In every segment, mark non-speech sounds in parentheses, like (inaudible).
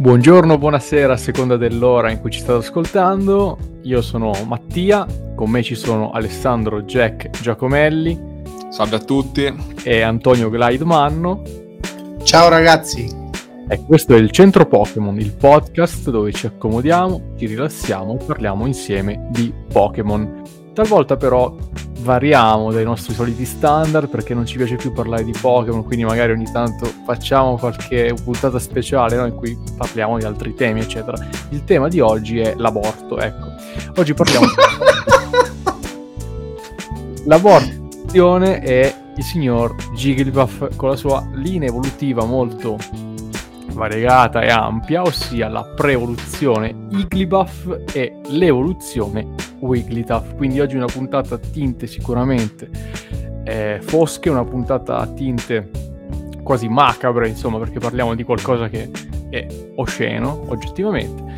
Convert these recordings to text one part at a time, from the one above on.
Buongiorno, buonasera a seconda dell'ora in cui ci state ascoltando. Io sono Mattia, con me ci sono Alessandro Jack Giacomelli. Salve a tutti. E Antonio Glidemanno. Ciao ragazzi. E questo è il Centro Pokémon, il podcast dove ci accomodiamo, ci rilassiamo e parliamo insieme di Pokémon. Talvolta però variamo dai nostri soliti standard perché non ci piace più parlare di Pokémon, quindi magari ogni tanto facciamo qualche puntata speciale no? in cui parliamo di altri temi, eccetera. Il tema di oggi è l'aborto, ecco. Oggi parliamo (laughs) L'aborzione è il signor Jigglypuff con la sua linea evolutiva molto variegata e ampia, ossia la pre-evoluzione Igglybuff e l'evoluzione Wigglytuff. Quindi oggi una puntata a tinte sicuramente eh, fosche, una puntata a tinte quasi macabre, insomma, perché parliamo di qualcosa che è osceno, oggettivamente,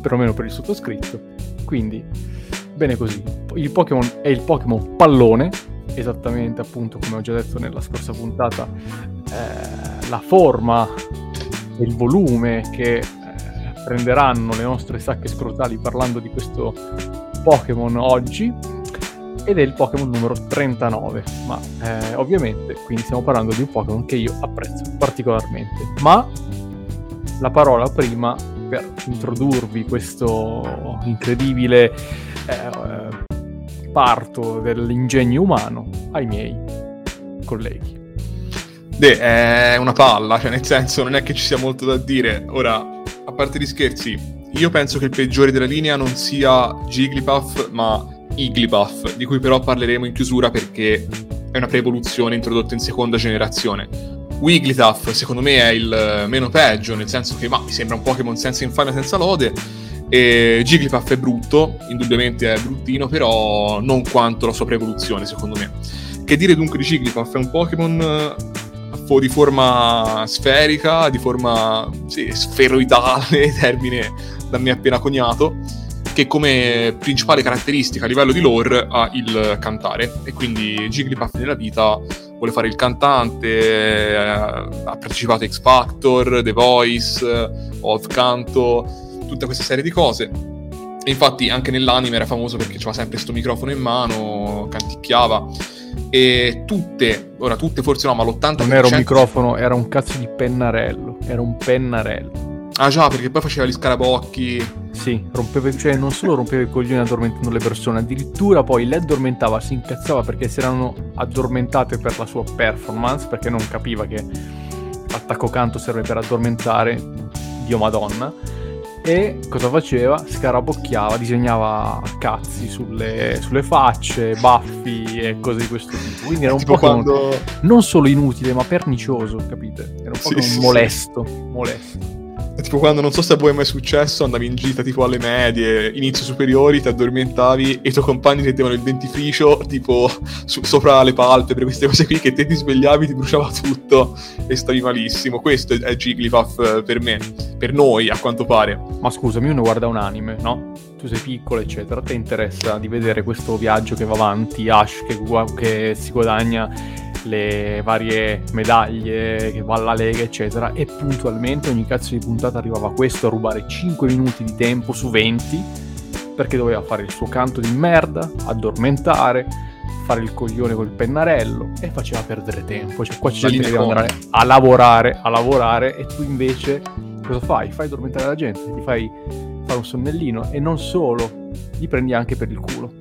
perlomeno per il sottoscritto. Quindi, bene così. Il Pokémon è il Pokémon pallone, esattamente appunto come ho già detto nella scorsa puntata, eh, la forma e il volume che eh, prenderanno le nostre sacche scrotali parlando di questo Pokémon oggi ed è il Pokémon numero 39, ma eh, ovviamente quindi stiamo parlando di un Pokémon che io apprezzo particolarmente. Ma la parola prima per introdurvi questo incredibile eh, parto dell'ingegno umano ai miei colleghi. Beh, è una palla, cioè nel senso non è che ci sia molto da dire. Ora, a parte gli scherzi, io penso che il peggiore della linea non sia Jigglypuff, ma Igglybuff, di cui però parleremo in chiusura perché è una pre-evoluzione introdotta in seconda generazione. Wigglytuff, secondo me, è il meno peggio, nel senso che ma, mi sembra un Pokémon senza infamia, senza lode. E Jigglypuff è brutto, indubbiamente è bruttino, però non quanto la sua pre-evoluzione, secondo me. Che dire dunque di Jigglypuff? È un Pokémon di forma sferica, di forma sì, sferoidale, (laughs) termine da me appena coniato, che come principale caratteristica a livello di lore ha il cantare. E quindi Jigglypuff nella vita vuole fare il cantante, eh, ha partecipato a X Factor, The Voice, Odd Canto, tutta questa serie di cose. E infatti anche nell'anime era famoso perché aveva sempre questo microfono in mano, canticchiava e tutte, ora tutte forse no, ma l'80%... Non era un microfono, era un cazzo di pennarello, era un pennarello. Ah già, perché poi faceva gli scarabocchi. Sì, rompeva, cioè non solo rompeva i coglioni addormentando le persone, addirittura poi le addormentava, si incazzava perché si erano addormentate per la sua performance, perché non capiva che attacco canto serve per addormentare, Dio madonna e cosa faceva? Scarabocchiava, disegnava cazzi sulle, sulle facce, baffi e cose di questo tipo. Quindi era un po' quando... non solo inutile, ma pernicioso, capite? Era un po' sì, sì, molesto, sì. molesto. Tipo quando, non so se a voi è mai successo, andavi in gita tipo alle medie, inizio superiori, ti addormentavi e i tuoi compagni mettevano il dentifricio tipo su, sopra le palpebre, queste cose qui che te ti svegliavi, ti bruciava tutto e stavi malissimo. Questo è, è Jigglypuff eh, per me, per noi a quanto pare. Ma scusami, uno guarda un anime, no? Tu sei piccolo, eccetera. A te interessa di vedere questo viaggio che va avanti, Ash che, che si guadagna le varie medaglie che va alla Lega, eccetera, e puntualmente ogni cazzo di puntata arrivava questo a rubare 5 minuti di tempo su 20 perché doveva fare il suo canto di merda, addormentare, fare il coglione col pennarello e faceva perdere tempo. Cioè, qua ci gente che deve andare a lavorare, a lavorare e tu invece cosa fai? Fai addormentare la gente, ti fai fare un sonnellino e non solo, li prendi anche per il culo.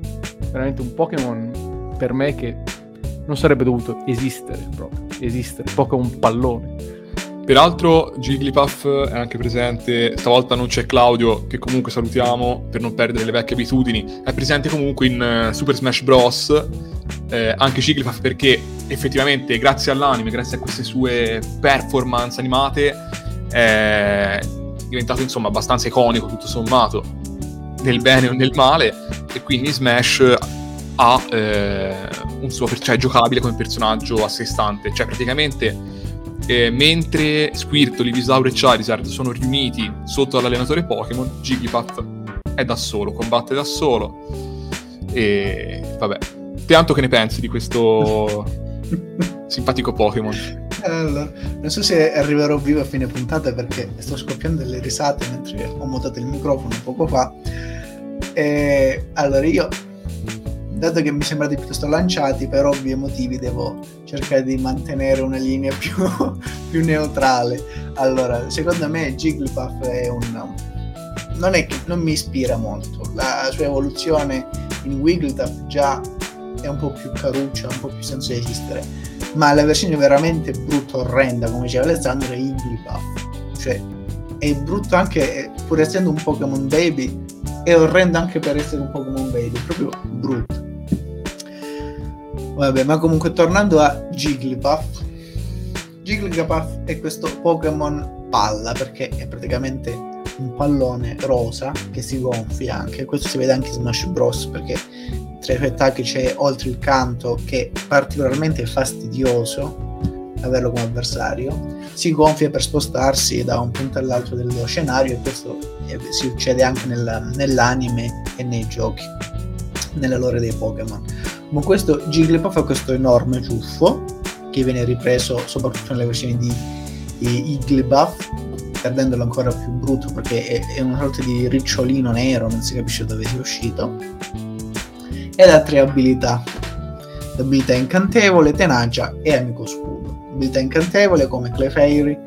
Veramente un Pokémon per me che non sarebbe dovuto esistere proprio, esistere, poco un pallone. Peraltro Jigglypuff è anche presente, stavolta non c'è Claudio, che comunque salutiamo per non perdere le vecchie abitudini, è presente comunque in uh, Super Smash Bros. Eh, anche Jigglypuff perché effettivamente grazie all'anime, grazie a queste sue performance animate, è diventato insomma abbastanza iconico tutto sommato, nel bene o nel male, e quindi Smash ha eh, un suo cioè giocabile come personaggio a sé stante. Cioè, praticamente, eh, mentre Squirtle, Ivisaur e Charizard sono riuniti sotto l'allenatore Pokémon, Jigglypuff è da solo, combatte da solo. E vabbè. Pianto che ne pensi di questo (laughs) simpatico Pokémon? allora, non so se arriverò vivo a fine puntata perché sto scoppiando delle risate mentre ho montato il microfono poco fa. E, allora io, dato che mi sembrate piuttosto lanciati, per ovvi motivi devo cercare di mantenere una linea (laughs) più, più neutrale. Allora, secondo me Jigglypuff è un... Non, è non mi ispira molto. La sua evoluzione in Wigglytuff già è un po' più caruccia, un po' più di esistere. Ma la versione veramente brutta, orrenda, come diceva Alessandro, è Igglybuff. Cioè, è brutto anche, pur essendo un Pokémon Baby, è orrendo anche per essere un Pokémon Baby, proprio brutto. Vabbè, ma comunque tornando a Jigglypuff, Jigglypuff è questo Pokémon palla perché è praticamente un pallone rosa che si gonfia anche. Questo si vede anche in Smash Bros. perché tra i suoi attacchi c'è oltre il canto che è particolarmente fastidioso averlo come avversario. Si gonfia per spostarsi da un punto all'altro dello scenario e questo si succede anche nella, nell'anime e nei giochi, nella lore dei Pokémon. Ma questo Jigglypuff ha questo enorme ciuffo che viene ripreso soprattutto nelle versioni di, Igglybuff perdendolo ancora più brutto perché è, è una sorta di ricciolino nero, non si capisce dove sia uscito. Ed ha tre abilità. L'abilità incantevole, tenacia e amico scudo. L'abilità incantevole come Clefairy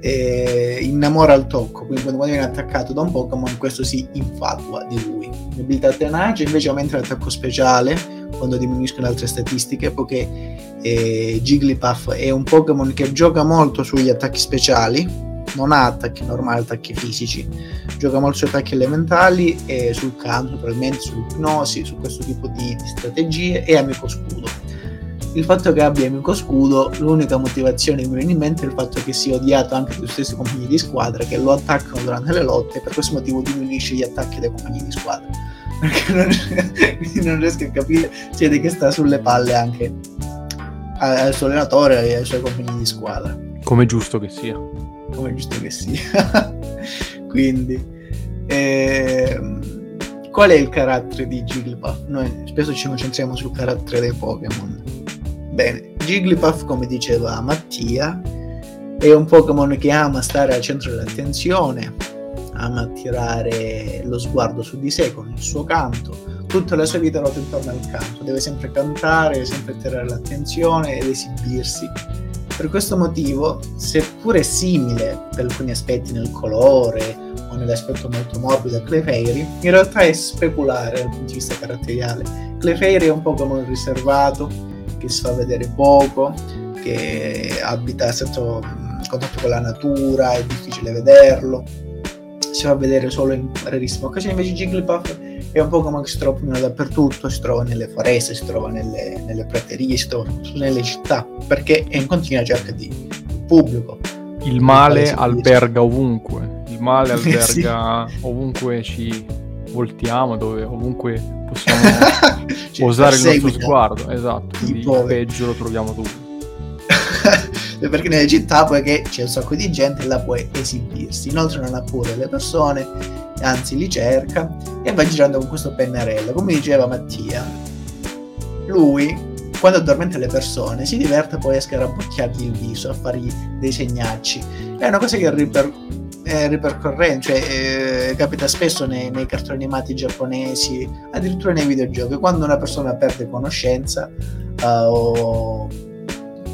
eh, innamora al tocco, quindi quando viene attaccato da un Pokémon questo si infatua di lui. L'abilità tenacia invece aumenta l'attacco speciale quando diminuiscono altre statistiche, poiché eh, Jigglypuff è un Pokémon che gioca molto sugli attacchi speciali, non ha attacchi normali, attacchi fisici, gioca molto su attacchi elementali e sul canto, probabilmente sull'ipnosi, su questo tipo di, di strategie e amico scudo. Il fatto che abbia amico scudo, l'unica motivazione che mi viene in mente è il fatto che sia odiato anche dai stessi compagni di squadra che lo attaccano durante le lotte e per questo motivo diminuisce gli attacchi dei compagni di squadra. (laughs) Perché non, non riesco a capire, si vede che sta sulle palle anche al suo allenatore e ai suoi compagni di squadra. Come giusto che sia come giusto che sia. (laughs) Quindi, ehm, qual è il carattere di Jigglypuff? Noi spesso ci concentriamo sul carattere dei Pokémon. Bene, Jigglypuff, come diceva Mattia, è un Pokémon che ama stare al centro dell'attenzione, ama attirare lo sguardo su di sé con il suo canto. Tutta la sua vita ruota intorno al canto, deve sempre cantare, sempre attirare l'attenzione ed esibirsi per questo motivo, seppure simile per alcuni aspetti nel colore o nell'aspetto molto morbido a Clefairy, in realtà è speculare dal punto di vista caratteriale. Clefairy è un Pokémon riservato, che si fa vedere poco, che abita a stretto contatto con la natura, è difficile vederlo, si fa vedere solo in rarissime occasioni, invece Jigglypuff è un Pokémon che si trova più dappertutto, si trova nelle foreste, si trova nelle, nelle praterie, si trova nelle città, perché è in continua cerca di pubblico. Il male alberga ovunque, il male (laughs) alberga sì. ovunque ci voltiamo, dove ovunque possiamo (laughs) posare il nostro sguardo, esatto, quindi il peggio lo troviamo dove. (laughs) perché nelle città poi che c'è un sacco di gente là puoi esibirsi. Inoltre non ha pure le persone anzi li cerca e va girando con questo pennarello come diceva Mattia. Lui quando addormenta le persone si diverte poi a scarabocchiargli il viso a fargli dei segnacci. È una cosa che riper- è ripercorrente cioè eh, capita spesso nei, nei, cartoni animati giapponesi addirittura nei videogiochi quando una persona perde conoscenza uh, o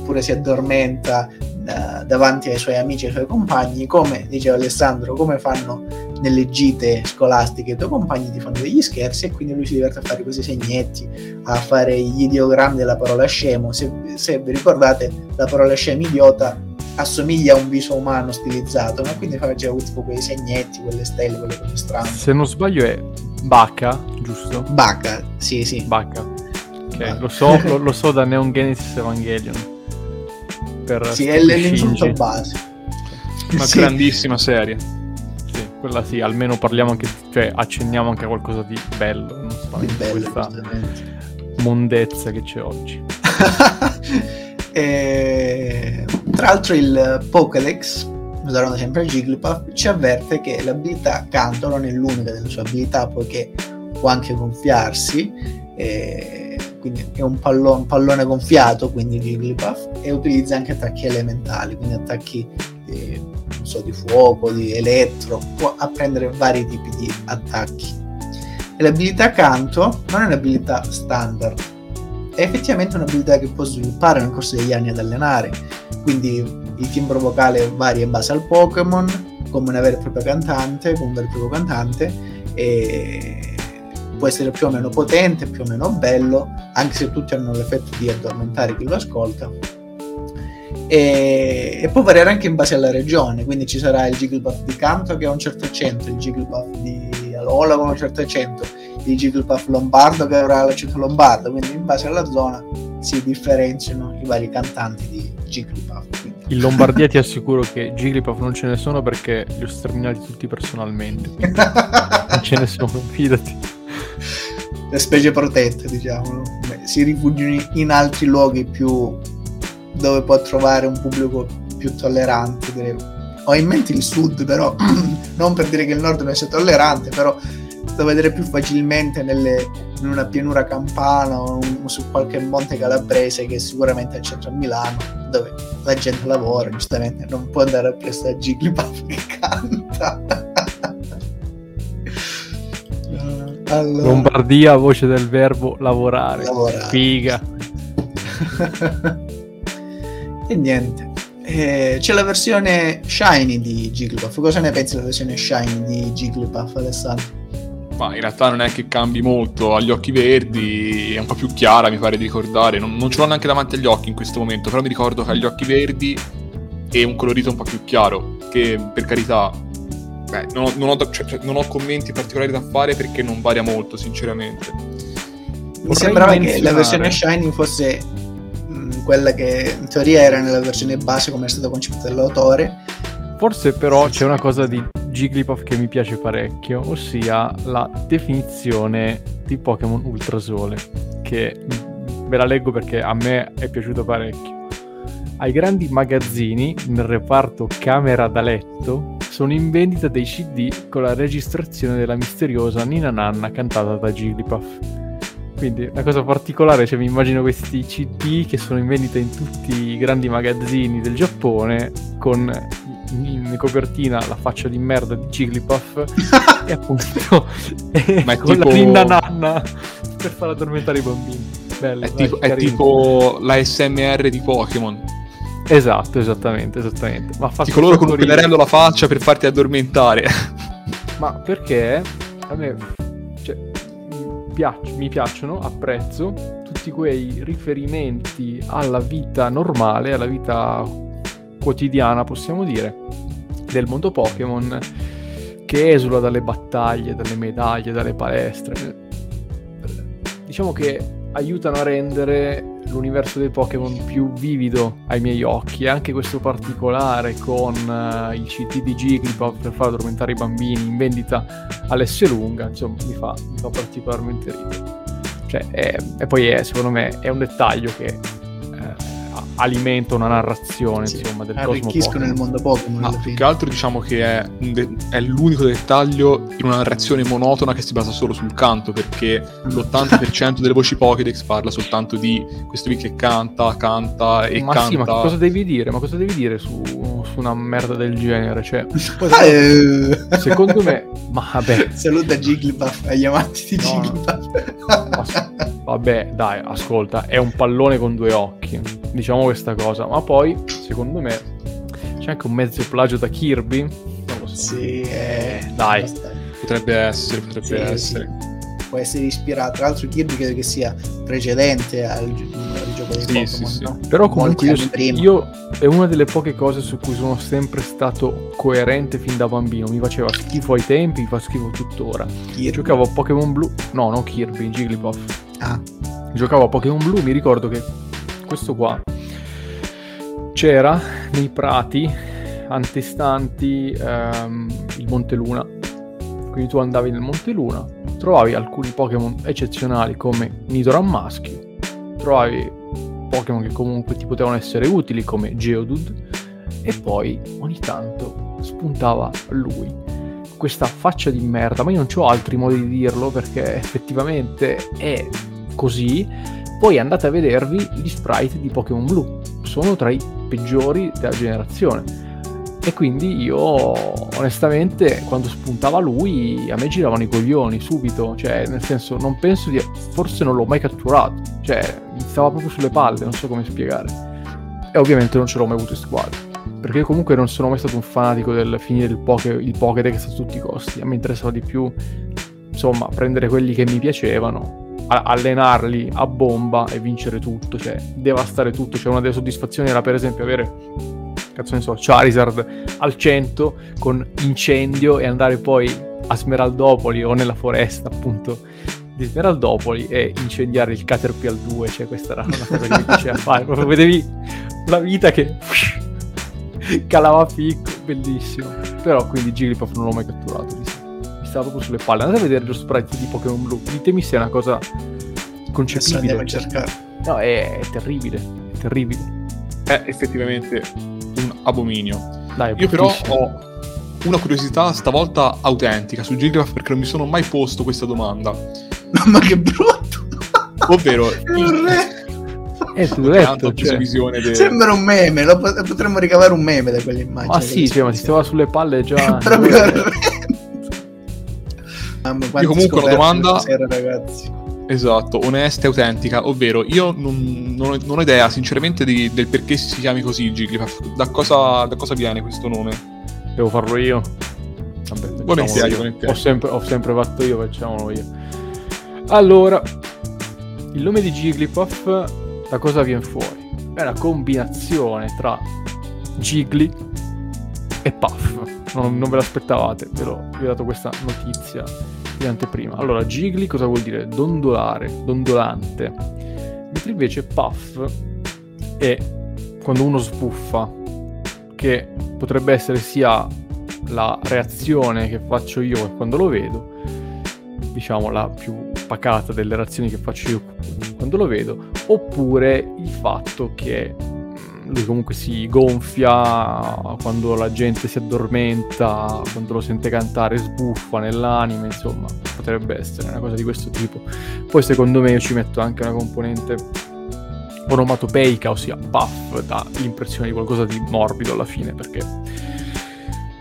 oppure si addormenta uh, davanti ai suoi amici e ai suoi compagni, come diceva Alessandro, come fanno nelle gite scolastiche i tuoi compagni ti fanno degli scherzi e quindi lui si diverte a fare questi segnetti, a fare gli ideogrammi della parola scemo. Se, se vi ricordate, la parola scemo idiota assomiglia a un viso umano stilizzato, ma quindi faceva tipo quei segnetti, quelle stelle, quelle cose strane. Se non sbaglio è Bacca, giusto? Bacca, sì, sì. Bacca. Ok, lo so, lo, lo so (laughs) da Neon Genesis Evangelion per sì, è l'insulto base. Una sì. grandissima serie. Sì, quella sì, almeno parliamo anche, cioè accenniamo anche a qualcosa di bello, non so, di bello, questa mondezza che c'è oggi. (laughs) e, tra l'altro il Pokédex, usando sempre Jigglypuff, ci avverte che l'abilità canto non è l'unica delle sue abilità, poiché può anche gonfiarsi, e quindi è un pallone, un pallone gonfiato, quindi Jigglypuff, e utilizza anche attacchi elementali, quindi attacchi eh, so, di fuoco, di elettro, può apprendere vari tipi di attacchi. E l'abilità canto non è un'abilità standard, è effettivamente un'abilità che può sviluppare nel corso degli anni ad allenare, quindi il timbro vocale varia in base al Pokémon, come una vera e propria cantante, come un vero e proprio cantante, e può essere più o meno potente, più o meno bello, anche se tutti hanno l'effetto di addormentare chi lo ascolta. E, e, può variare anche in base alla regione, quindi ci sarà il Jigglypuff di Canto che ha un certo accento, il Jigglypuff di Alola con un certo accento, il Jigglypuff Lombardo che avrà l'accento lombardo, quindi in base alla zona si differenziano i vari cantanti Jigglypuff. Quindi. In Lombardia ti assicuro che Jigglypuff non ce ne sono perché li ho sterminati tutti personalmente, non ce ne sono, (laughs) fidati le specie protette, diciamo, si rifugiano in altri luoghi più dove può trovare un pubblico più tollerante. Direi. Ho in mente il sud, però, (clears throat) non per dire che il nord non sia tollerante, però lo vedere più facilmente nelle, in una pianura campana o un, su qualche monte calabrese che sicuramente al centro a Milano, dove la gente lavora, giustamente non può andare a prestare Jigglypuff (laughs) che canta. (laughs) Allora. Lombardia, voce del verbo lavorare. lavorare. Figa. (laughs) e niente. Eh, c'è la versione shiny di Jigglypuff. Cosa ne pensi della versione shiny di Jigglypuff, Alessandro? Ma in realtà non è che cambi molto, ha gli occhi verdi, è un po' più chiara, mi pare di ricordare. Non, non ce l'ho neanche davanti agli occhi in questo momento, però mi ricordo che ha gli occhi verdi e un colorito un po' più chiaro, che per carità Beh, non ho, non, ho, cioè, cioè, non ho, commenti particolari da fare perché non varia molto, sinceramente. Mi Vorrei sembrava che la versione Shining fosse mh, mm, quella che in teoria era nella versione base come è stato concepito dall'autore. Forse però c'è una cosa di Jigglypuff che mi piace parecchio, ossia la definizione di Pokémon Ultrasole, che ve la leggo perché a me è piaciuto parecchio. Ai grandi magazzini, nel reparto camera da letto, sono in vendita dei CD con la registrazione della misteriosa Nina Nanna cantata da Jigglypuff. Quindi una cosa particolare, cioè mi immagino questi CD che sono in vendita in tutti i grandi magazzini del Giappone con in copertina la faccia di merda di Jigglypuff (laughs) e appunto (laughs) Ma con tipo... la Nina Nanna per far addormentare i bambini. Bello, è, dai, tipo, è tipo la SMR di Pokémon. Esatto, esattamente, esattamente. Ma fa coloro con un pennarello la faccia per farti addormentare. (laughs) Ma perché a me cioè, piac- mi piacciono, apprezzo tutti quei riferimenti alla vita normale, alla vita quotidiana, possiamo dire, del mondo Pokémon che esula dalle battaglie, dalle medaglie, dalle palestre. Diciamo che aiutano a rendere l'universo dei Pokémon più vivido ai miei occhi e anche questo particolare con uh, i CT di Jigglypuff per far addormentare i bambini in vendita all'S lunga, insomma mi fa, mi fa particolarmente ridere. Cioè, è, e poi è, secondo me è un dettaglio che alimenta una narrazione sì, insomma del arricchiscono il mondo Pokémon ma più che altro diciamo che è, de- è, l'unico dettaglio in una narrazione monotona che si basa solo sul canto perché l'80% delle voci Pokédex parla soltanto di questo qui che canta canta e ma canta sì ma cosa devi dire? Ma cosa devi dire su, su una merda del genere cioè (laughs) eh. secondo me ma vabbè saluta Jigglypuff agli amanti di no, Jigglypuff vabbè dai ascolta è un pallone con due occhi diciamo questa cosa. Ma poi, secondo me, c'è anche un mezzo plagio da Kirby. Non lo so. Sì, eh, dai. Potrebbe essere, potrebbe sì, essere. Sì. Può essere ispirato. Tra l'altro, Kirby credo che sia precedente al, al gioco dei sì, Pokémon. No? Però, comunque, io, io, è una delle poche cose su cui sono sempre stato coerente fin da bambino. Mi faceva schifo ai tempi, mi fa schifo tuttora. Kirby. Giocavo a Pokémon Blu. No, non Kirby, Jigglypuff. Ah. Giocavo a Pokémon Blu, mi ricordo che questo qua c'era nei prati antestanti ehm, il Monte Luna. Quindi tu andavi nel Monte Luna, trovavi alcuni Pokémon eccezionali come Nidoran maschio, trovavi Pokémon che comunque ti potevano essere utili come Geodude e poi ogni tanto spuntava lui. Questa faccia di merda, ma io non ho altri modi di dirlo perché effettivamente è così poi andate a vedervi gli sprite di Pokémon Blu, sono tra i peggiori della generazione. E quindi io, onestamente, quando spuntava lui, a me giravano i coglioni subito. Cioè, nel senso, non penso di. Forse non l'ho mai catturato. Cioè, mi stava proprio sulle palle, non so come spiegare. E ovviamente non ce l'ho mai avuto in squadra. Perché io comunque non sono mai stato un fanatico del finire il, poke, il Pokédex a tutti i costi. A me interessava di più, insomma, prendere quelli che mi piacevano, allenarli a bomba e vincere tutto, cioè devastare tutto. Cioè, una delle soddisfazioni era per esempio avere cazzo ne so, Charizard al 100 con incendio e andare poi a Smeraldopoli o nella foresta appunto di Smeraldopoli e incendiare il Caterpie 2, cioè questa era una cosa che mi piaceva (laughs) fare, proprio vedevi la vita che calava a picco, bellissimo. Però quindi Jigglypuff non l'ho mai catturato, mi stava proprio sulle palle. Andate a vedere lo sprite di Pokémon Blue, ditemi se è una cosa concepibile. Andiamo a cercare. No, è, è terribile, è terribile. È effettivamente abominio. Dai, Io però ho una curiosità stavolta autentica su Jigglypuff perché non mi sono mai posto questa domanda. (laughs) Mamma che brutto! Ovvero, (laughs) È. Eh, preso cioè. visione de- Sembra un meme, lo pot- potremmo ricavare un meme da quell'immagine. Ma sì, cioè, ma ti stava sulle palle già. (laughs) Proprio. Mamma, Io comunque una domanda- stasera, ragazzi. Esatto, onesta e autentica, ovvero io non, non ho, non ho idea sinceramente di- del perché si chiami così Jigglypuff, da cosa, da cosa viene questo nome? Devo farlo io. Vabbè, Volentieri, io. volentieri. Ho sempre, ho sempre fatto io, facciamolo io. Allora, il nome di Jigglypuff da cosa viene fuori? È una combinazione tra Jiggly e Puff. Non, non ve l'aspettavate, ve l'ho, vi ho dato questa notizia di anteprima. Allora, Jiggly cosa vuol dire? Dondolare, dondolante. Mentre invece Puff è quando uno sbuffa, che potrebbe essere sia la reazione che faccio io quando lo vedo, diciamo la più pacata delle reazioni che faccio io quando lo vedo, oppure il fatto che lui comunque si gonfia quando la gente si addormenta, quando lo sente cantare, sbuffa nell'anime, insomma, potrebbe essere una cosa di questo tipo. Poi secondo me io ci metto anche una componente onomatopeica, ossia puff, dà l'impressione di qualcosa di morbido alla fine, perché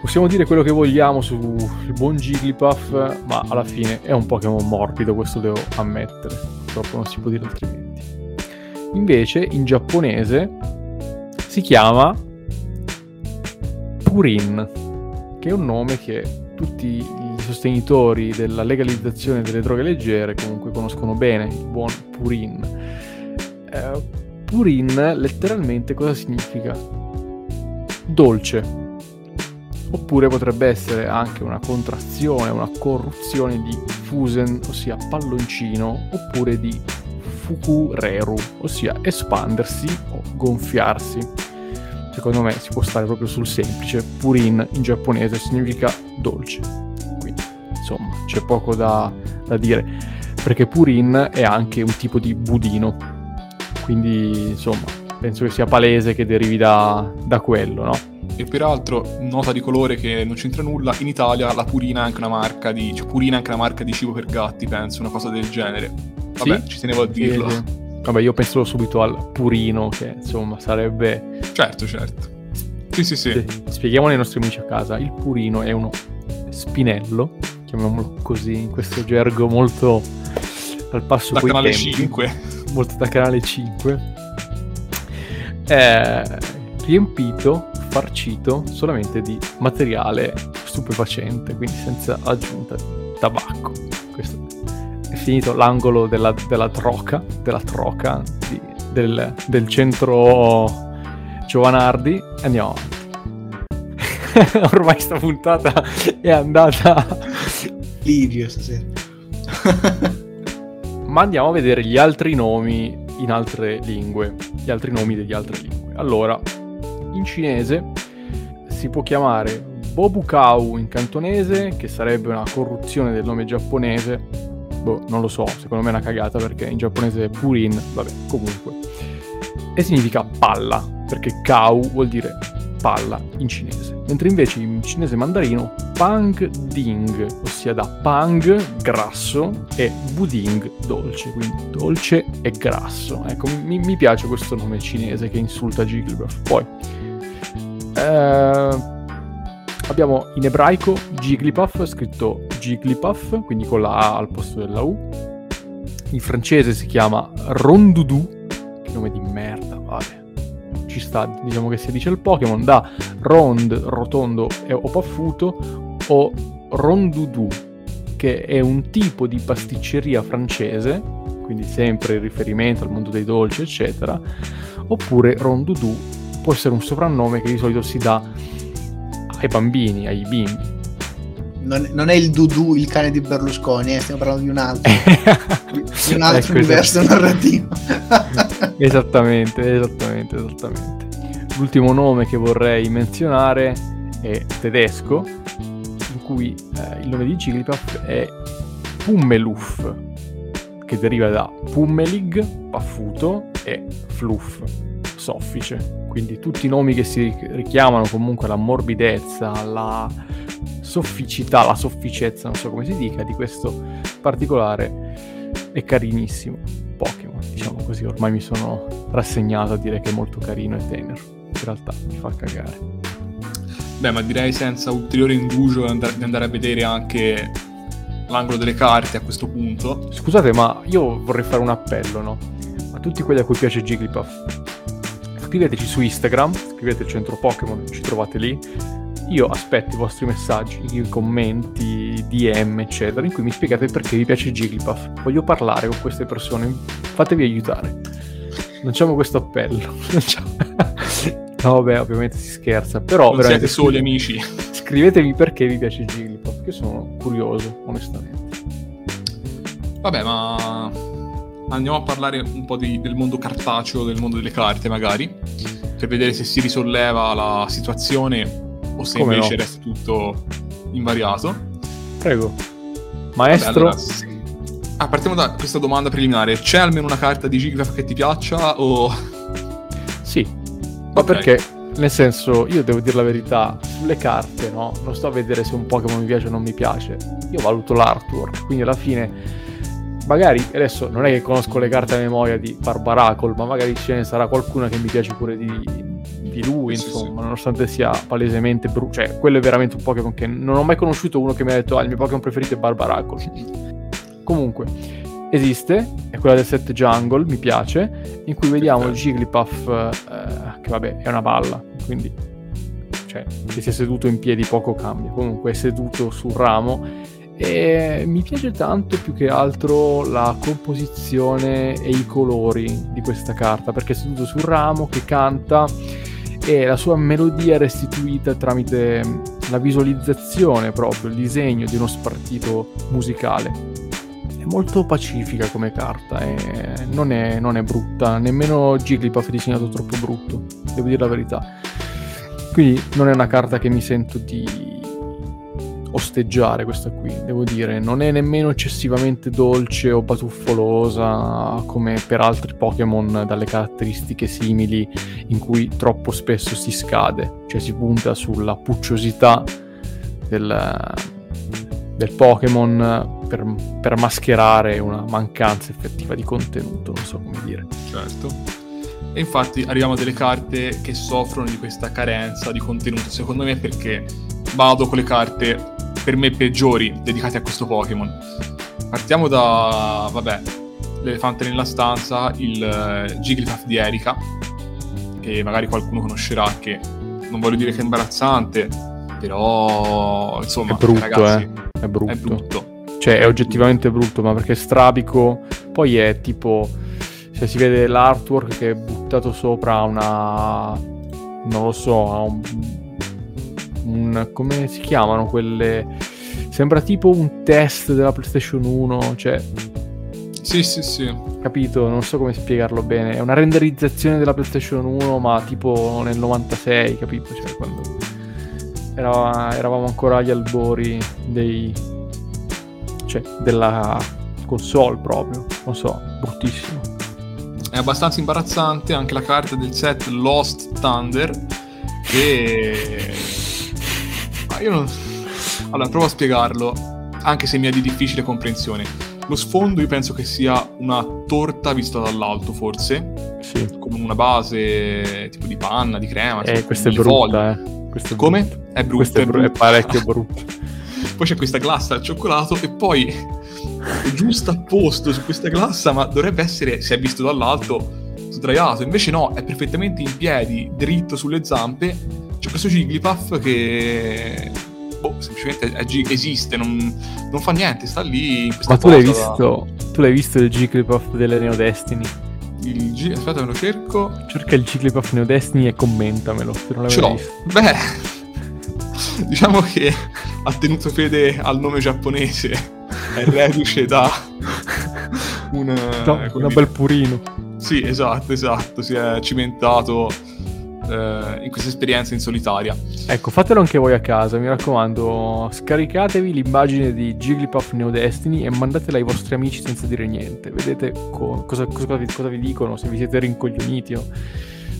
possiamo dire quello che vogliamo sul buon Jigglypuff, ma alla fine è un Pokémon morbido, questo devo ammettere, purtroppo non si può dire altrimenti. Invece in giapponese si chiama Purin, che è un nome che tutti i sostenitori della legalizzazione delle droghe leggere comunque conoscono bene, il buon Purin. Eh, Purin letteralmente cosa significa? Dolce. Oppure potrebbe essere anche una contrazione, una corruzione di Fusen, ossia palloncino, oppure di Fukureru, ossia espandersi o gonfiarsi. Secondo me si può stare proprio sul semplice. Purin in giapponese significa dolce. Quindi, insomma, c'è poco da, da dire. Perché Purin è anche un tipo di budino. Quindi, insomma, penso che sia palese che derivi da, da quello, no? E peraltro, nota di colore che non c'entra nulla, in Italia la Purina è anche una marca di. cioè Purina è anche una marca di cibo per gatti, penso, una cosa del genere. Vabbè, Sì? ci tenevo a dirlo. Sì, sì. Vabbè, io penso subito al purino, che insomma sarebbe. Certo, certo. Sì, sì, sì. Spieghiamo ai nostri amici a casa: il purino è uno spinello, chiamiamolo così, in questo gergo molto al passo Da canale tempi, 5. molto da canale 5. È riempito, farcito solamente di materiale stupefacente, quindi senza aggiunta di tabacco. Finito l'angolo della, della troca, della troca di- del, del centro Giovanardi. Andiamo avanti. (laughs) Ormai sta puntata è andata. Lirio stasera. (laughs) Ma andiamo a vedere gli altri nomi in altre lingue. Gli altri nomi degli altre lingue. Allora, in cinese si può chiamare Bobukau in cantonese, che sarebbe una corruzione del nome giapponese. Boh, non lo so, secondo me è una cagata perché in giapponese è Purin, vabbè, comunque. E significa palla, perché Kau vuol dire palla in cinese. Mentre invece in cinese mandarino Pang Ding, ossia da Pang grasso e Buding dolce, quindi dolce e grasso. Ecco, mi, mi piace questo nome cinese che insulta Jigglypuff. Poi eh, abbiamo in ebraico Jigglypuff, scritto Jigglypuff, quindi con la A al posto della U. In francese si chiama Rondoudou, che nome di merda, vabbè ci sta, diciamo che si dice il Pokémon, da Rond, rotondo e, o paffuto, o Rondoudou, che è un tipo di pasticceria francese, quindi sempre in riferimento al mondo dei dolci, eccetera, oppure Rondoudou può essere un soprannome che di solito si dà ai bambini, ai bimbi. Non, non, è il Dudu, il cane di Berlusconi, eh, stiamo parlando di un altro, (laughs) di un altro ecco, universo esatto. narrativo. (laughs) esattamente, esattamente, esattamente. L'ultimo nome che vorrei menzionare è tedesco, in cui eh, il nome di Jigglypuff è Pummeluff, che deriva da Pummelig, paffuto, e Fluff, soffice. Quindi tutti i nomi che si richiamano comunque alla morbidezza, alla sofficità, alla sofficezza, non so come si dica, di questo particolare è carinissimo Pokémon, diciamo così, ormai mi sono rassegnato a dire che è molto carino e tenero, in realtà mi fa cagare. Beh, ma direi senza ulteriore indugio di andare, di andare a vedere anche l'angolo delle carte a questo punto. Scusate, ma io vorrei fare un appello, no? A tutti quelli a cui piace Jigglypuff. Scriveteci su Instagram, scrivete il centro Pokémon, ci trovate lì io aspetto i vostri messaggi, i commenti, DM, eccetera, in cui mi spiegate perché vi piace Jigglypuff. Voglio parlare con queste persone, fatevi aiutare. Lanciamo questo appello. (laughs) no, vabbè, ovviamente si scherza, però... Non siete soli, amici. Scrivetemi perché vi piace Jigglypuff, che sono curioso, onestamente. Vabbè, ma andiamo a parlare un po' di, del mondo cartaceo, del mondo delle carte, magari, per vedere se si risolleva la situazione o se Come invece no? resta tutto invariato. Prego. Maestro. Vabbè, allora, ah, partiamo da questa domanda preliminare. C'è almeno una carta di Jigglypuff che ti piaccia o... (laughs) Sì. Ma okay. perché, nel senso, io devo dire la verità, sulle carte, no? Non sto a vedere se un Pokémon mi piace o non mi piace. Io valuto l'artwork, quindi alla fine... Magari adesso non è che conosco le carte a memoria di Barbaracol, ma magari ce ne sarà qualcuna che mi piace pure di, di lui, insomma, sì, sì. nonostante sia palesemente brutto. Cioè, quello è veramente un Pokémon che non ho mai conosciuto uno che mi ha detto, ah, il mio Pokémon preferito è Barbaracle. Comunque, esiste, è quella del set Jungle, mi piace, in cui vediamo Jigglypuff, eh, che vabbè, è una balla, quindi, cioè, che sia seduto in piedi poco cambia. Comunque, è seduto sul ramo e mi piace tanto più che altro la composizione e i colori di questa carta perché è seduto sul ramo che canta e la sua melodia restituita tramite la visualizzazione proprio, il disegno di uno spartito musicale. È molto pacifica come carta e non è, non è brutta, nemmeno Jigglypuff è disegnato troppo brutto, devo dire la verità. Quindi non è una carta che mi sento di osteggiare questa qui, devo dire, non è nemmeno eccessivamente dolce o batuffolosa come per altri Pokémon dalle caratteristiche simili in cui troppo spesso si scade, cioè si punta sulla pucciosità del, del Pokémon per, per mascherare una mancanza effettiva di contenuto, non so come dire. Certo. E infatti arriviamo a delle carte che soffrono di questa carenza di contenuto, secondo me perché vado con le carte per me peggiori dedicati a questo Pokémon. Partiamo da, vabbè, l'elefante nella stanza, il uh, Jigglypuff di Erika, che magari qualcuno conoscerà, che non voglio dire che è imbarazzante, però insomma, è brutto, ragazzi, eh. è brutto. È brutto. Cioè, è oggettivamente brutto, ma perché è strabico, poi è tipo, cioè si vede l'artwork che è buttato sopra una, non lo so, a un un come si chiamano quelle sembra tipo un test della PlayStation 1, cioè sì, sì, sì. Capito, non so come spiegarlo bene. È una renderizzazione della PlayStation 1, ma tipo nel 96, capito? Cioè, quando era, eravamo ancora agli albori dei cioè, della console proprio. Non so, bruttissimo. È abbastanza imbarazzante anche la carta del set Lost Thunder che io non... Allora, provo a spiegarlo, anche se mi è di difficile comprensione. Lo sfondo io penso che sia una torta vista dall'alto, forse, Sì. con una base tipo di panna, di crema. Eh, insomma, questo è brutta, eh. Questo è Come? brutto. È brutto, Questo è, è bru- è parecchio (laughs) brutto. Poi c'è questa glassa al cioccolato e poi è giusto a posto su questa glassa, ma dovrebbe essere, se è visto dall'alto, sdraiato. Invece no, è perfettamente in piedi, dritto sulle zampe. C'è questo Jigglypuff che... Boh, semplicemente esiste, non, non fa niente, sta lì in questa Ma tu l'hai da- visto? Tu l'hai visto il Jigglypuff delle Neo Destiny? Il G- Aspetta, me lo cerco. Cerca il Jigglypuff Neo Destiny e commentamelo se non Ce l'ho. visto. Beh, (laughs) diciamo che ha tenuto fede al nome giapponese. È reduce da un... No, eh, dire- bel purino. Sì, esatto, esatto. Si è cimentato eh, in questa esperienza in solitaria. Ecco, fatelo anche voi a casa, mi raccomando. Scaricatevi l'immagine di Jigglypuff Neo Destiny e mandatela ai vostri amici senza dire niente. Vedete co- cosa, cosa vi, cosa vi dicono, se vi siete rincoglioniti o...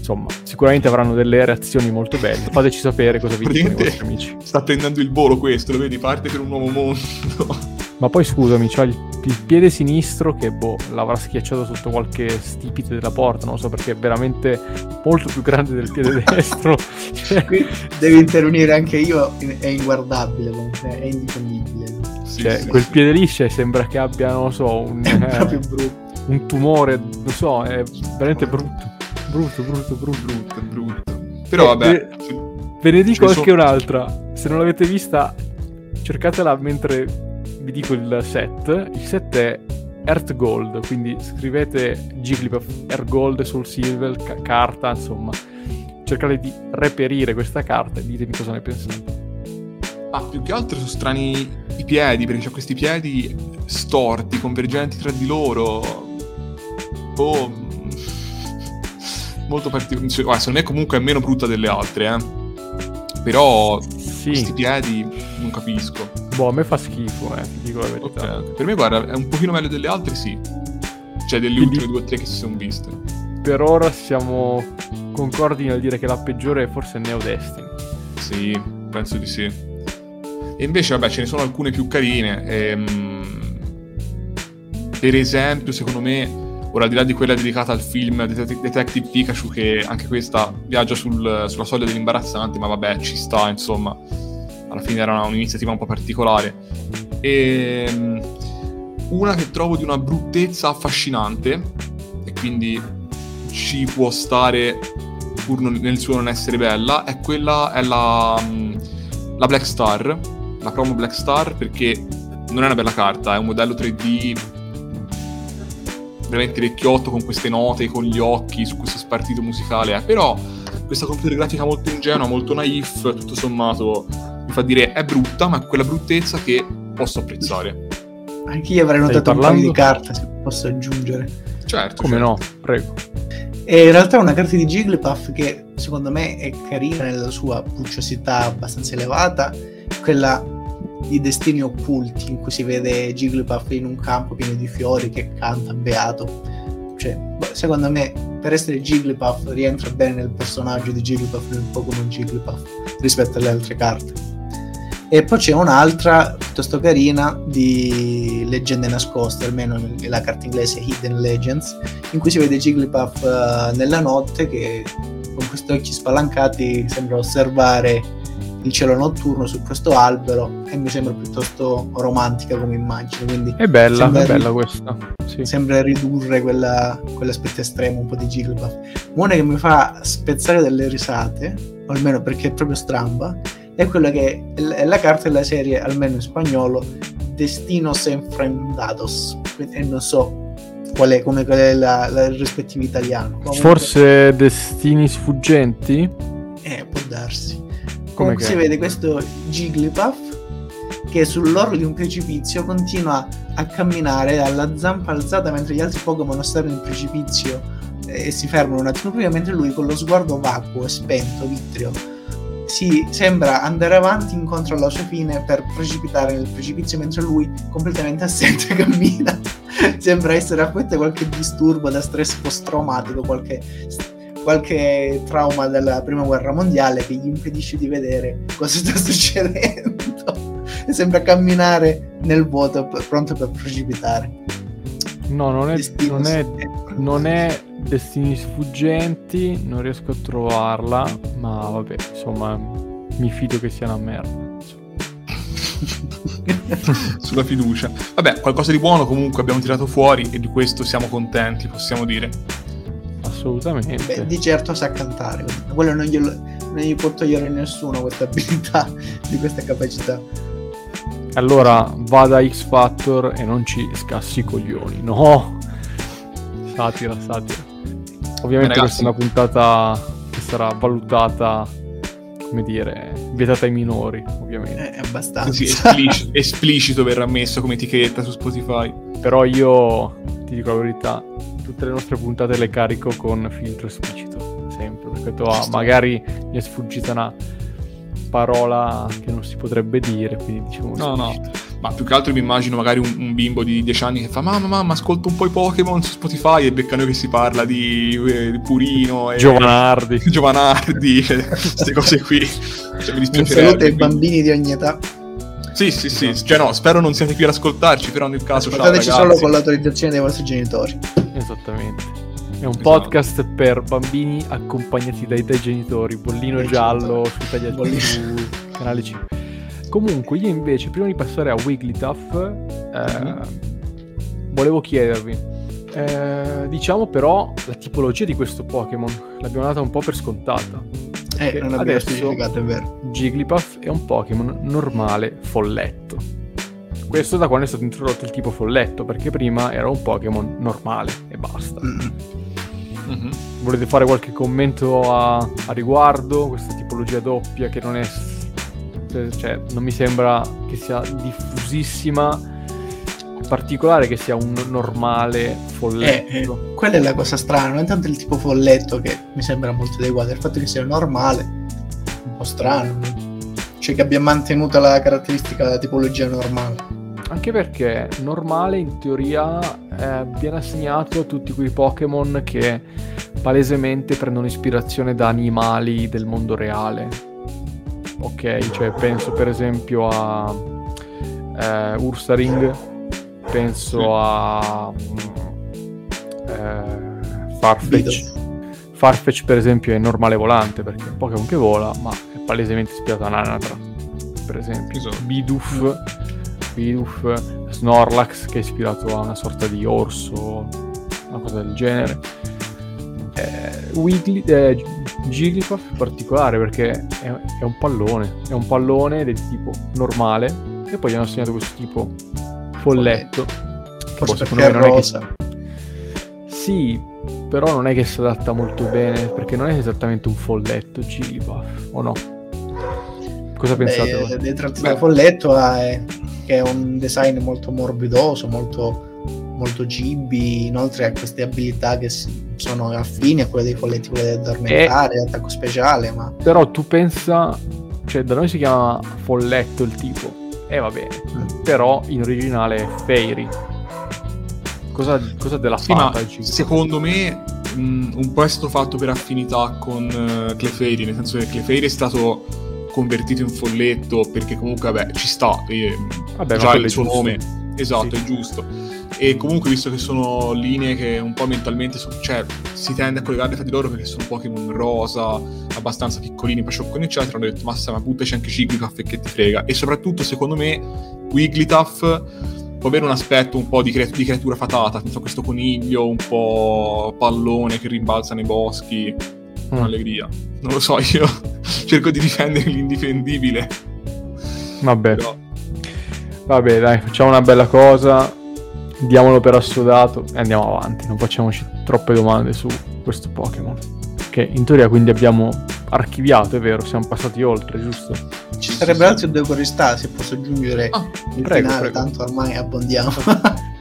Insomma, sicuramente avranno delle reazioni molto belle. Fateci sapere cosa vi dicono i vostri amici. Sta prendendo il volo questo, lo vedi? Parte per un nuovo mondo. (laughs) Ma poi scusami, c'ha il, il piede sinistro che boh, l'avrà schiacciato sotto qualche stipite della porta, non lo so perché è veramente molto più grande del piede (laughs) destro. Cioè, Qui devo intervenire anche io, è inguardabile è indifendibile. Sì, cioè, sì, quel sì. piede lì cioè, sembra che abbia, non lo so, un, (laughs) È eh, un tumore, non so, è veramente brutto. Brutto, brutto, brutto. brutto, brutto. Però Eh, vabbè, ve- Ve ne dico anche un'altra. Se non l'avete vista, cercatela mentre vi dico il set. Il set è Earth Gold, quindi scrivete Jigglypuff Earth Gold sul Silver, ca- carta, insomma. Cercate di reperire questa carta e ditemi cosa ne pensate. Ah, più che altro sono strani i piedi, perché c'ha questi piedi storti, convergenti tra di loro. Boh. Molto particolare. secondo me comunque è meno brutta delle altre, eh. Però Sì, questi piedi non capisco. boh, a me fa schifo, eh, ti dico la verità. Ok. Per me, guarda, è un pochino meglio delle altre, sì. Cioè, delle Quindi- ultime due o tre che si sono viste. Per ora siamo concordi nel dire che la peggiore è forse Neo Destiny. Sì, penso di sì. E invece, vabbè, ce ne sono alcune più carine. ehm, per esempio, secondo me, ora al di là di quella dedicata al film Det- Detective Pikachu, che anche questa viaggia sul- sulla soglia dell'imbarazzante, ma vabbè, ci sta, insomma. Alla fine era una- un'iniziativa un po' particolare. E una che trovo di una bruttezza affascinante, e quindi ci può stare pur non- nel suo non essere bella, è quella, è la, mm, la Black Star, la promo Black Star, perché non è una bella carta, è un modello 3D veramente vecchiotto con queste note, con gli occhi, su questo spartito musicale, eh. però questa computer grafica molto ingenua, molto naif, tutto sommato mi fa dire è brutta, ma è quella bruttezza che posso apprezzare. Anche io avrei notato un paio parlando? di carte, se posso aggiungere. Certo, Come certo. no? Prego. E in realtà è una carta di Jigglypuff che secondo me è carina nella sua pucciosità abbastanza elevata, quella di destini occulti in cui si vede Jigglypuff in un campo pieno di fiori che canta beato. Cioè, secondo me per essere Jigglypuff rientra bene nel personaggio di Jigglypuff nel Pokémon Jigglypuff rispetto alle altre carte. E poi c'è un'altra piuttosto carina di leggende nascoste, almeno la carta inglese Hidden Legends, in cui si vede Jigglypuff eh, nella notte che con questi occhi spalancati sembra osservare il cielo notturno su questo albero e mi sembra piuttosto romantica come immagine, quindi È bella, è bella questa. Sì. sembra ridurre quella- quell'aspetto estremo un po' di Jigglypuff. Una che mi fa spezzare delle risate, o almeno perché è proprio stramba, è quella che è la carta della serie, almeno in spagnolo, Destinos Enfrendados. E non so qual è, come, qual è la, la il rispettivo italiano. Comunque- Forse Destini sfuggenti? Eh, può darsi. Come Comunque si vede questo Jigglypuff che sull'orlo di un precipizio continua a camminare alla zampa alzata mentre gli altri Pokémon stanno in precipizio e si fermano un attimo prima mentre lui con lo sguardo vacuo e spento, vitreo, si sembra andare avanti incontro alla sua fine per precipitare nel precipizio mentre lui completamente assente (laughs) cammina. sembra essere affetto da qualche disturbo da stress post-traumatico, qualche qualche trauma della prima guerra mondiale che gli impedisce di vedere cosa sta (laughs) succedendo. E sembra camminare nel vuoto pronto per precipitare. No, non è, non è, non è Destini sfuggenti, non riesco a trovarla, ma vabbè, insomma, mi fido che sia una merda. (laughs) (laughs) sulla fiducia. Vabbè, qualcosa di buono comunque abbiamo tirato fuori e di questo siamo contenti, possiamo dire. Assolutamente. Beh, di certo sa cantare, quello non, glielo, non gli può togliere nessuno questa abilità, (laughs) di questa capacità. Allora vada X Factor e non ci scassi i coglioni. No! Satira, satira. Ovviamente questa è una puntata che sarà valutata, come dire, vietata ai minori, ovviamente. È abbastanza. Così esplici- (laughs) esplicito verrà messo come etichetta su Spotify. Però io ti dico la verità, tutte le nostre puntate le carico con filtro esplicito, sempre, perché detto, ah, magari mi è sfuggita una parola che non si potrebbe dire, quindi diciamo No, no. esplicito. Ma più che altro mi immagino magari un, un bimbo di 10 anni che fa Mamma, mamma, ascolto un po' i Pokémon su Spotify e becca noi che si parla di, eh, di Purino e Giovanardi. (laughs) Giovanardi, (laughs) queste cose qui. Cioè, mi Un saluto ai quindi- bambini di ogni età. Sì, sì, sì. Cioè no, spero non siate qui ad ascoltarci, però nel caso ciao Ascoltateci ragazzi. solo con l'autorizzazione dei vostri genitori. Esattamente. È un Esatto. podcast per bambini accompagnati dai, dai genitori, bollino Dai giallo su Italia. TV, canale 5. Comunque, io invece, prima di passare a Wigglytuff, eh, Mhm. volevo chiedervi, eh, diciamo però la tipologia di questo Pokémon, l'abbiamo data un po' per scontata. Eh, non abbiamo adesso- specificato, è vero. Jigglypuff è un Pokémon normale folletto. Questo da quando è stato introdotto il tipo folletto, perché prima era un Pokémon normale basta. Mm. Mhm. Volete fare qualche commento a, a riguardo? Questa tipologia doppia che non è. cioè, non mi sembra che sia diffusissima. In particolare che sia un normale Eh, folletto. eh, quella è la cosa strana, non è tanto il tipo folletto che mi sembra molto adeguato, è il fatto che sia normale, un po' strano. Cioè che abbia mantenuto la caratteristica della tipologia normale. Anche perché normale in teoria eh, viene assegnato a tutti quei Pokémon che palesemente prendono ispirazione da animali del mondo reale. Ok, cioè penso per esempio a eh, Ursaring, penso a eh, Farfetch. Farfetch per esempio è normale volante perché è un Pokémon che vola, ma è palesemente ispirato a Nanatra, per esempio. Esatto. Bidoof, Bidoof, Snorlax che è ispirato a una sorta di orso, una cosa del genere. Eh, Wiggly, eh, Jigglypuff in particolare perché è, è un pallone, è un pallone del tipo normale e poi gli hanno assegnato questo tipo folletto. Forse boh, perché è non è che rosa. sì, però non è che si adatta molto bene, perché non è esattamente un folletto Jigglypuff, o no? Cosa pensate? Beh, voi? dei tratti Beh. da folletto è, che è un design molto morbidoso, molto, molto gibi, inoltre ha queste abilità che sono affini a quelle dei folletti, quelle di addormentare, attacco speciale, ma Però tu pensa, cioè da noi si chiama folletto il tipo, e va bene, però in originale è Fairy. Cosa, cosa te l'ha Sì, Jigglypuff? secondo me mh, un po' è stato fatto per affinità con uh, Clefairy, nel senso che Clefairy è stato convertito in folletto perché comunque vabbè ci sta, eh, Vabbè, già il suo giusto. nome, esatto, Sì. è giusto. E comunque visto che sono linee che un po' mentalmente, so- cioè si tende a collegarle fra di loro perché sono Pokémon rosa, abbastanza piccolini, paciocconi eccetera, hanno detto massa ma buttaci anche Jigglypuff e che ti frega. E soprattutto secondo me Wigglytuff può avere un aspetto un po' di, cre- di creatura fatata, senza questo coniglio un po' pallone che rimbalza nei boschi, Mm. un'allegria. Non lo so, io cerco di difendere l'indifendibile, Vabbè, però vabbè, dai, facciamo una bella cosa, diamolo per assodato e andiamo avanti. Non facciamoci troppe domande su questo Pokémon. Che in teoria quindi abbiamo archiviato, è vero, siamo passati oltre, giusto? ci sarebbero sì, altre due curiosità se posso aggiungere il prego, finale, prego. tanto ormai abbondiamo.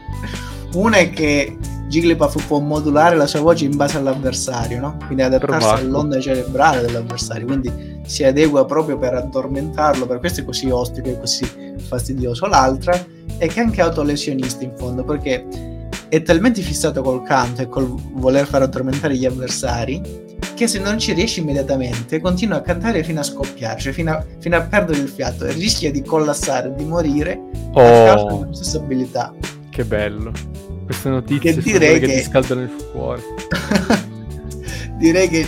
(laughs) Una è che Jigglypuff può modulare la sua voce in base all'avversario, no? Quindi adattarsi all'onda cerebrale dell'avversario, quindi si adegua proprio per addormentarlo, per questo è così ostico e così fastidioso. L'altra è che è anche autolesionista in fondo, perché è talmente fissato col canto e col voler far addormentare gli avversari che se non ci riesce immediatamente continua a cantare fino a scoppiare, cioè fino a, fino a perdere il fiato e rischia di collassare, di morire Oh. a causa della stessa abilità. Che bello. Queste notizie Che direi che che- ti scaldano il cuore. (laughs) Direi che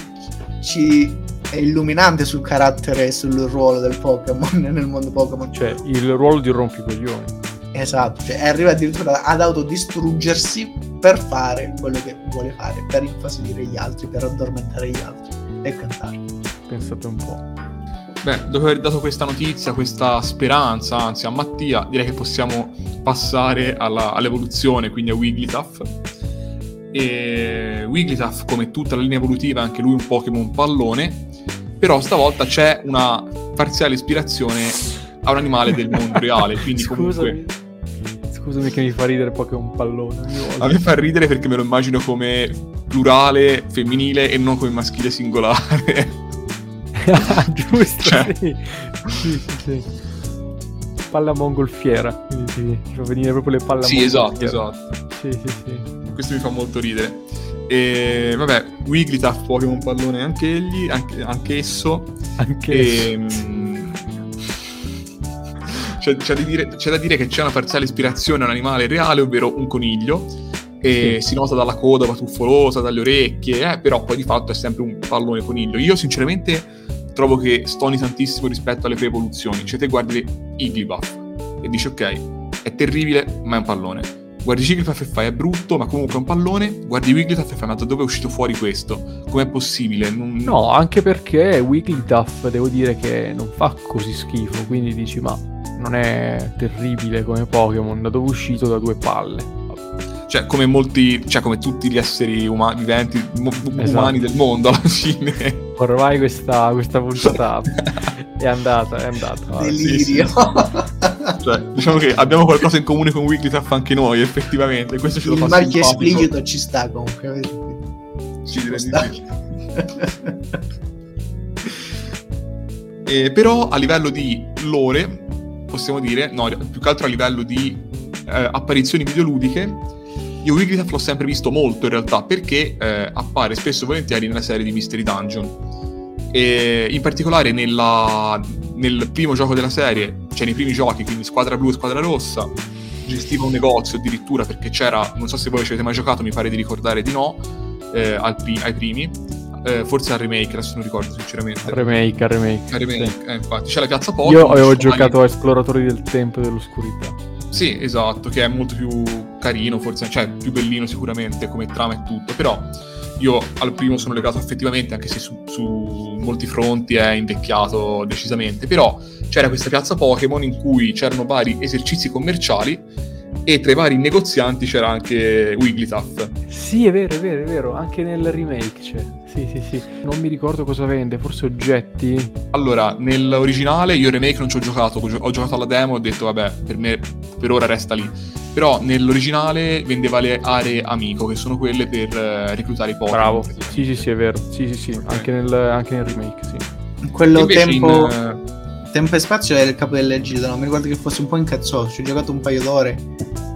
ci è illuminante sul carattere e sul ruolo del Pokémon (laughs) nel mondo Pokémon. Cioè, il ruolo di rompicoglioni. Esatto, cioè arriva addirittura ad autodistruggersi per fare quello che vuole fare, per infastidire gli altri, per addormentare gli altri e cantare. Pensate un po'. Beh, dopo aver dato questa notizia, questa speranza, anzi a Mattia, direi che possiamo passare alla- all'evoluzione, quindi a Wigglytuff. E Wigglytuff, come tutta la linea evolutiva, è anche lui un Pokémon pallone, però stavolta c'è una parziale ispirazione a un animale del mondo (laughs) reale, quindi comunque Scusami che mi fa ridere Pokémon pallone a me fa ridere perché me lo immagino come plurale, femminile e non come maschile singolare. Ah, (laughs) giusto, Cioè. sì. Sì, sì, sì. Palla mongolfiera, quindi ti, ti fa venire proprio le palle sì, esatto, esatto. Sì, sì, sì. Questo mi fa molto ridere. E vabbè, Wigglytuff, Pokémon pallone anche egli, anche, anche esso. Anche E, mm, c'è, c'è da dire, c'è da dire che c'è una parziale ispirazione a un animale reale, ovvero un coniglio. E si nota dalla coda batuffolosa, dalle orecchie, eh, però poi di fatto è sempre un pallone coniglio. Io sinceramente trovo che stoni tantissimo rispetto alle pre-evoluzioni. Cioè te guardi Igglybuff e dici ok, è terribile, ma è un pallone. Guardi Jigglypuff e fai è brutto, ma comunque è un pallone. Guardi Wigglytuff e fai ma da dove è uscito fuori questo? Com'è possibile? Non... No, anche perché Wigglytuff devo dire che non fa così schifo, quindi dici ma non è terribile come Pokémon, da dove è uscito da due palle. Cioè, come molti, cioè, come tutti gli esseri uma- viventi, mo- Esatto. umani del mondo alla fine. Ormai questa, questa puntata (laughs) è andata, è andata. guarda. Delirio. Cioè, diciamo che abbiamo qualcosa in comune con Wigglytuff anche noi, effettivamente. Questo ce lo Il fa marchio simpatico. esplicito ci sta comunque. direi di sta. Eh, però a livello di lore, possiamo dire, no, più che altro a livello di eh, apparizioni videoludiche, io Wigglytuff l'ho sempre visto molto in realtà, perché eh, appare spesso e volentieri nella serie di Mystery Dungeon. E in particolare nella- nel primo gioco della serie, cioè nei primi giochi, quindi Squadra Blu e Squadra Rossa, gestiva un negozio addirittura perché c'era, non so se voi ci avete mai giocato, mi pare di ricordare di no, eh, al ai primi, eh, forse al remake, adesso non ricordo sinceramente. Remake, al remake. Al remake, Sì. eh, infatti, c'è la piazza Pokémon. Io avevo giocato vari- a Esploratori del Tempo e dell'Oscurità. Sì, esatto, che è molto più carino, forse, cioè più bellino sicuramente come trama e tutto, però io al primo sono legato effettivamente, anche se su, su molti fronti è invecchiato decisamente, però c'era questa piazza Pokémon in cui c'erano vari esercizi commerciali e tra i vari negozianti c'era anche Wigglytuff. Sì, è vero, è vero, è vero, anche nel remake c'è. Sì, sì, sì. Non mi ricordo cosa vende, forse oggetti. Allora, nell'originale io il remake non ci ho giocato, ho gio- ho giocato alla demo e ho detto vabbè, per me per ora resta lì. Però nell'originale vendeva le aree amico, che sono quelle per eh, reclutare i Pokémon. Bravo. Sì, sì, sì, è vero. Sì, sì, sì, anche nel, anche nel remake, sì. Quello Invece tempo, in, eh, tempo e spazio è il capo dell'egida, no? Mi ricordo che fosse un po' incazzoso, ci ho giocato un paio d'ore.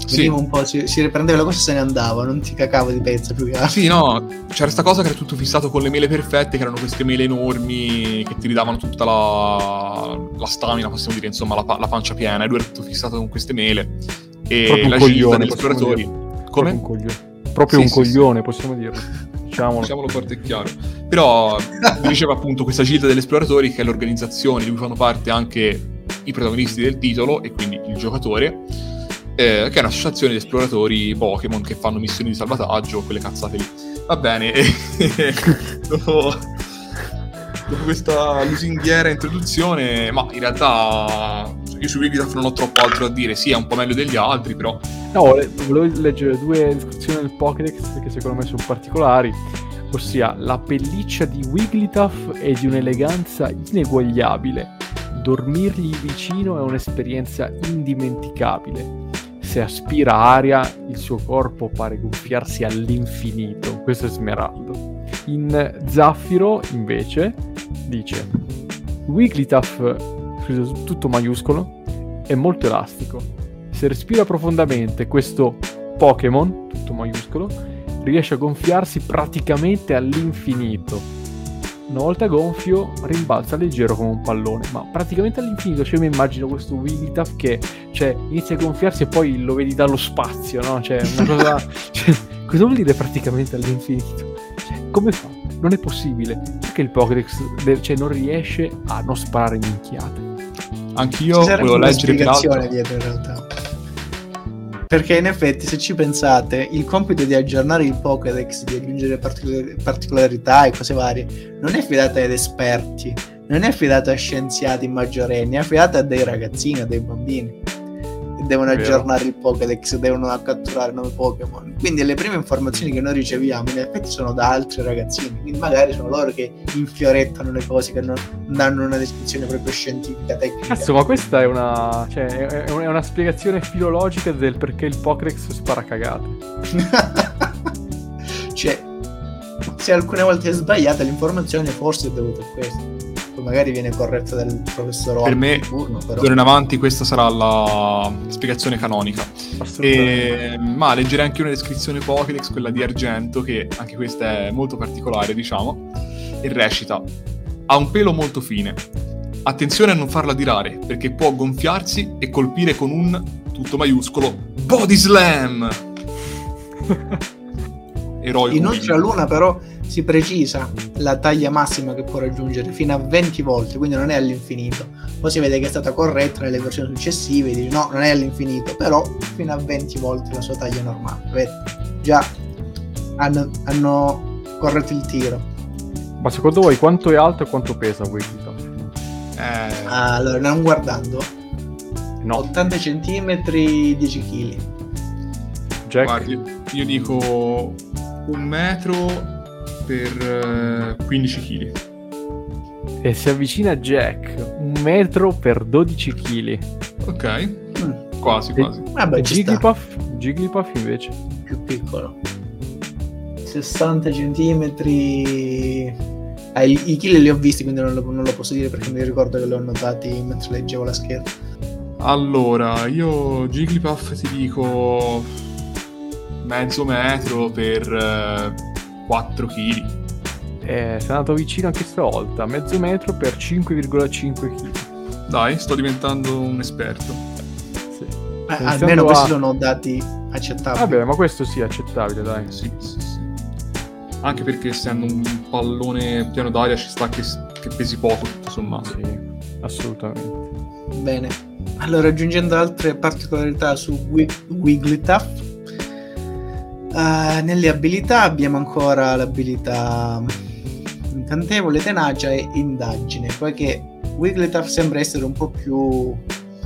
Sì. Veniva un po', si, si riprendeva la cosa e se ne andava, non ti cacavo di pezza più che altro. Sì, no, c'era sta cosa che era tutto fissato con le mele perfette, che erano queste mele enormi che ti ridavano tutta la, la stamina, possiamo dire, insomma, la, la pancia piena, e lui era tutto fissato con queste mele. E Proprio un la coglione, degli possiamo esploratori. Proprio Come? un coglione. Proprio Sì, un sì, coglione, possiamo dirlo. (laughs) Diciamolo. Diciamolo forte e chiaro. Però diceva appunto questa gilda degli esploratori, che è l'organizzazione di cui fanno parte anche i protagonisti del titolo, e quindi il giocatore, eh, che è un'associazione di esploratori Pokémon che fanno missioni di salvataggio, quelle cazzate lì. Va bene, (laughs) dopo, dopo questa lusinghiera introduzione, ma in realtà io su Wigglytuff non ho troppo altro da dire, sì è un po' meglio degli altri, però No, le- volevo leggere due descrizioni del Pokédex che secondo me sono particolari, ossia la pelliccia di Wigglytuff è di un'eleganza ineguagliabile. Dormirgli vicino è un'esperienza indimenticabile. Se aspira aria, il suo corpo pare gonfiarsi all'infinito. Questo è Smeraldo. In Zaffiro, invece, dice Wigglytuff, scritto tutto maiuscolo, è molto elastico. Se respira profondamente questo Pokémon, tutto maiuscolo, riesce a gonfiarsi praticamente all'infinito. Una volta gonfio rimbalza leggero come un pallone, ma praticamente all'infinito. Cioè mi immagino questo Wigglytuff che cioè, inizia a gonfiarsi e poi lo vedi dallo spazio, no? Cioè, una cosa... (laughs) cioè, cosa vuol dire praticamente all'infinito? Cioè, come fa? Non è possibile. Perché il Pokédex cioè, non riesce a non sparare minchiate? Anch'io volevo leggere spiegazione dietro in realtà. Perché in effetti, se ci pensate, il compito di aggiornare il Pokédex, di aggiungere particol- particolarità e cose varie, non è affidato ad esperti, non è affidato a scienziati maggiorenni, è affidato a dei ragazzini, a dei bambini devono aggiornare il Pokédex, devono catturare nuovi Pokémon. Quindi le prime informazioni che noi riceviamo in effetti sono da altri ragazzini, quindi magari sono loro che infiorettano le cose, che non danno una descrizione proprio scientifica, tecnica. Cazzo, ma questa è una, cioè, è una spiegazione filologica del perché il Pokédex spara cagate. (laughs) cioè, se alcune volte è sbagliata l'informazione, forse è dovuta a questo poi magari viene corretta dal professor Per me, turno, però... d'ora in avanti, questa sarà la spiegazione canonica. E, ma leggerei anche una descrizione Pokédex, quella di Argento, che anche questa è molto particolare, diciamo, e recita: Ha un pelo molto fine. Attenzione a non farla tirare, perché può gonfiarsi e colpire con un tutto maiuscolo Body Slam! (laughs) Eroico. Inoltre, a Luna, però si precisa la taglia massima che può raggiungere fino a 20 volte, quindi non è all'infinito. Poi si vede che è stata corretta nelle versioni successive, dice no, non è all'infinito, però fino a 20 volte la sua taglia normale. Vedi? Già hanno, hanno, corretto il tiro. Ma secondo voi quanto è alto e quanto pesa Wigglytuff? Eh... Allora, non guardando. No. 80 cm, 10 kg. Jack? Guardi, io dico un metro per 15 kg. E si avvicina Jack, un metro per 12 kg. Ok, mm. quasi, quasi. Vabbè, Jigglypuff, Jigglypuff invece? Più piccolo. 60 centimetri. Eh, i, i kill li ho visti, quindi non lo, non lo, posso dire perché mi ricordo che li ho notati mentre leggevo la scheda. Allora, io Jigglypuff ti dico mezzo metro per eh, 4 kg. Eh, sei andato vicino anche stavolta, mezzo metro per 5,5 kg. Dai, sto diventando un esperto. Sì. Eh, almeno a... questi sono dati accettabili. Vabbè, ma questo sì, è accettabile, dai. Sì, sì, sì. Anche perché essendo un pallone piano d'aria ci sta che, che pesi poco, tutto sommato. Sì, assolutamente. Bene. Allora, aggiungendo altre particolarità su Wigglytuff, Uh, nelle abilità abbiamo ancora l'abilità incantevole, tenacia e indagine, poiché Wigglytuff sembra essere un po' più,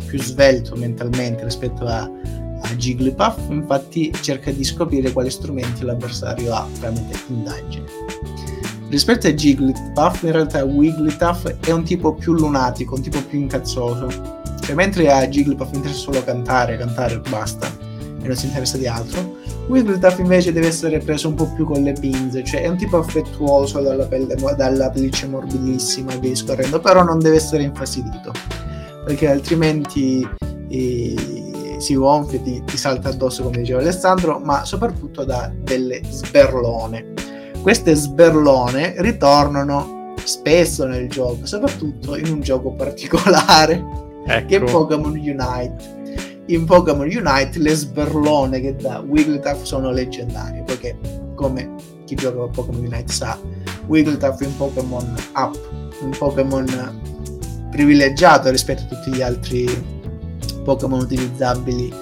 più svelto mentalmente rispetto a, a Jigglypuff, infatti cerca di scoprire quali strumenti l'avversario ha tramite indagine. Rispetto a Jigglypuff, in realtà Wigglytuff è un tipo più lunatico, un tipo più incazzoso. Cioè, mentre a Jigglypuff interessa solo cantare, cantare e basta, e non si interessa di altro, Wigglytuff invece deve essere preso un po' più con le pinze, cioè è un tipo affettuoso dalla, pelle, dalla pelliccia morbidissima e via discorrendo, però non deve essere infastidito, perché altrimenti eh, si gonfia, ti, ti salta addosso come diceva Alessandro, ma soprattutto da delle sberlone. Queste sberlone ritornano spesso nel gioco, soprattutto in un gioco particolare, ecco. che è Pokémon Unite in Pokémon Unite le sberlone che dà Wigglytuff sono leggendarie perché come chi gioca a Pokémon Unite sa Wigglytuff è un Pokémon up un Pokémon privilegiato rispetto a tutti gli altri Pokémon utilizzabili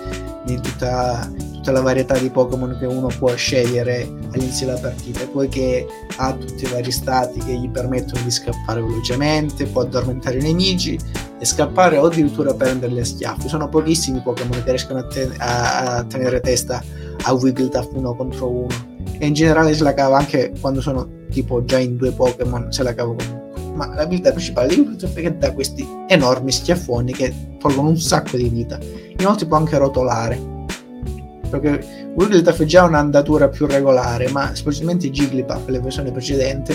in tutta, tutta la varietà di Pokémon che uno può scegliere all'inizio della partita poiché ha tutti i vari stati che gli permettono di scappare velocemente può addormentare i nemici e scappare o addirittura prenderli a schiaffi. Sono pochissimi Pokémon che riescono a, ten- a-, a tenere testa a Wigglytuff uno contro uno. E in generale se la cava anche quando sono tipo già in due Pokémon, se la cava comunque. Ma l'abilità principale di Wigglytuff è che dà questi enormi schiaffoni che tolgono un sacco di vita. Inoltre può anche rotolare. Perché Wigglytuff è già un'andatura più regolare, ma specialmente Jigglypuff, le versioni precedenti,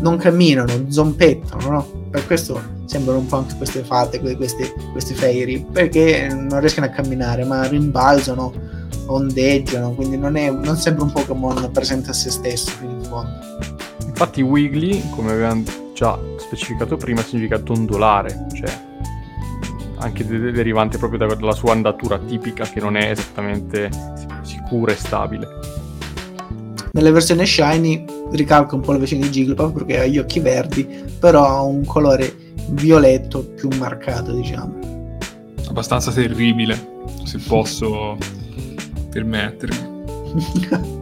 non camminano, zompettano, no? Per questo sembrano un po' anche queste fate, queste, queste fairy, perché non riescono a camminare, ma rimbalzano ondeggiano, quindi non, è, non sembra un Pokémon presente a se stesso in fondo. Infatti Wiggly, come avevamo già specificato prima, significa dondolare, cioè anche de- derivante proprio dalla sua andatura tipica che non è esattamente sicura e stabile. Nelle versioni shiny ricalca un po' la versione di Jigglypuff perché ha gli occhi verdi, però ha un colore violetto più marcato, diciamo. Abbastanza terribile, se posso permettermi. (laughs)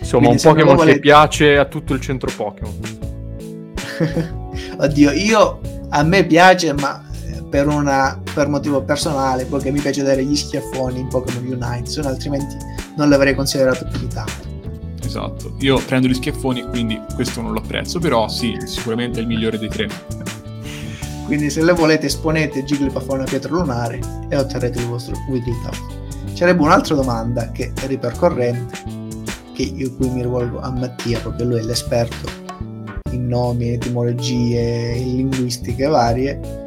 Insomma, un Pokémon volete... che piace a tutto il centro Pokémon. (laughs) Oddio, io a me piace, ma per, una, per motivo personale, perché mi piace dare gli schiaffoni in Pokémon Unite, altrimenti non l'avrei considerato più di tanto. Esatto, io prendo gli schiaffoni, quindi questo non lo apprezzo, però sì, sicuramente è il migliore dei tre. Quindi se le volete esponete Jigglypuff a una pietra lunare e otterrete il vostro Wigglytuff. C'erebbe un'altra domanda che è ripercorrente, che io qui mi rivolgo a Mattia, proprio lui è l'esperto in nomi, etimologie, in linguistiche varie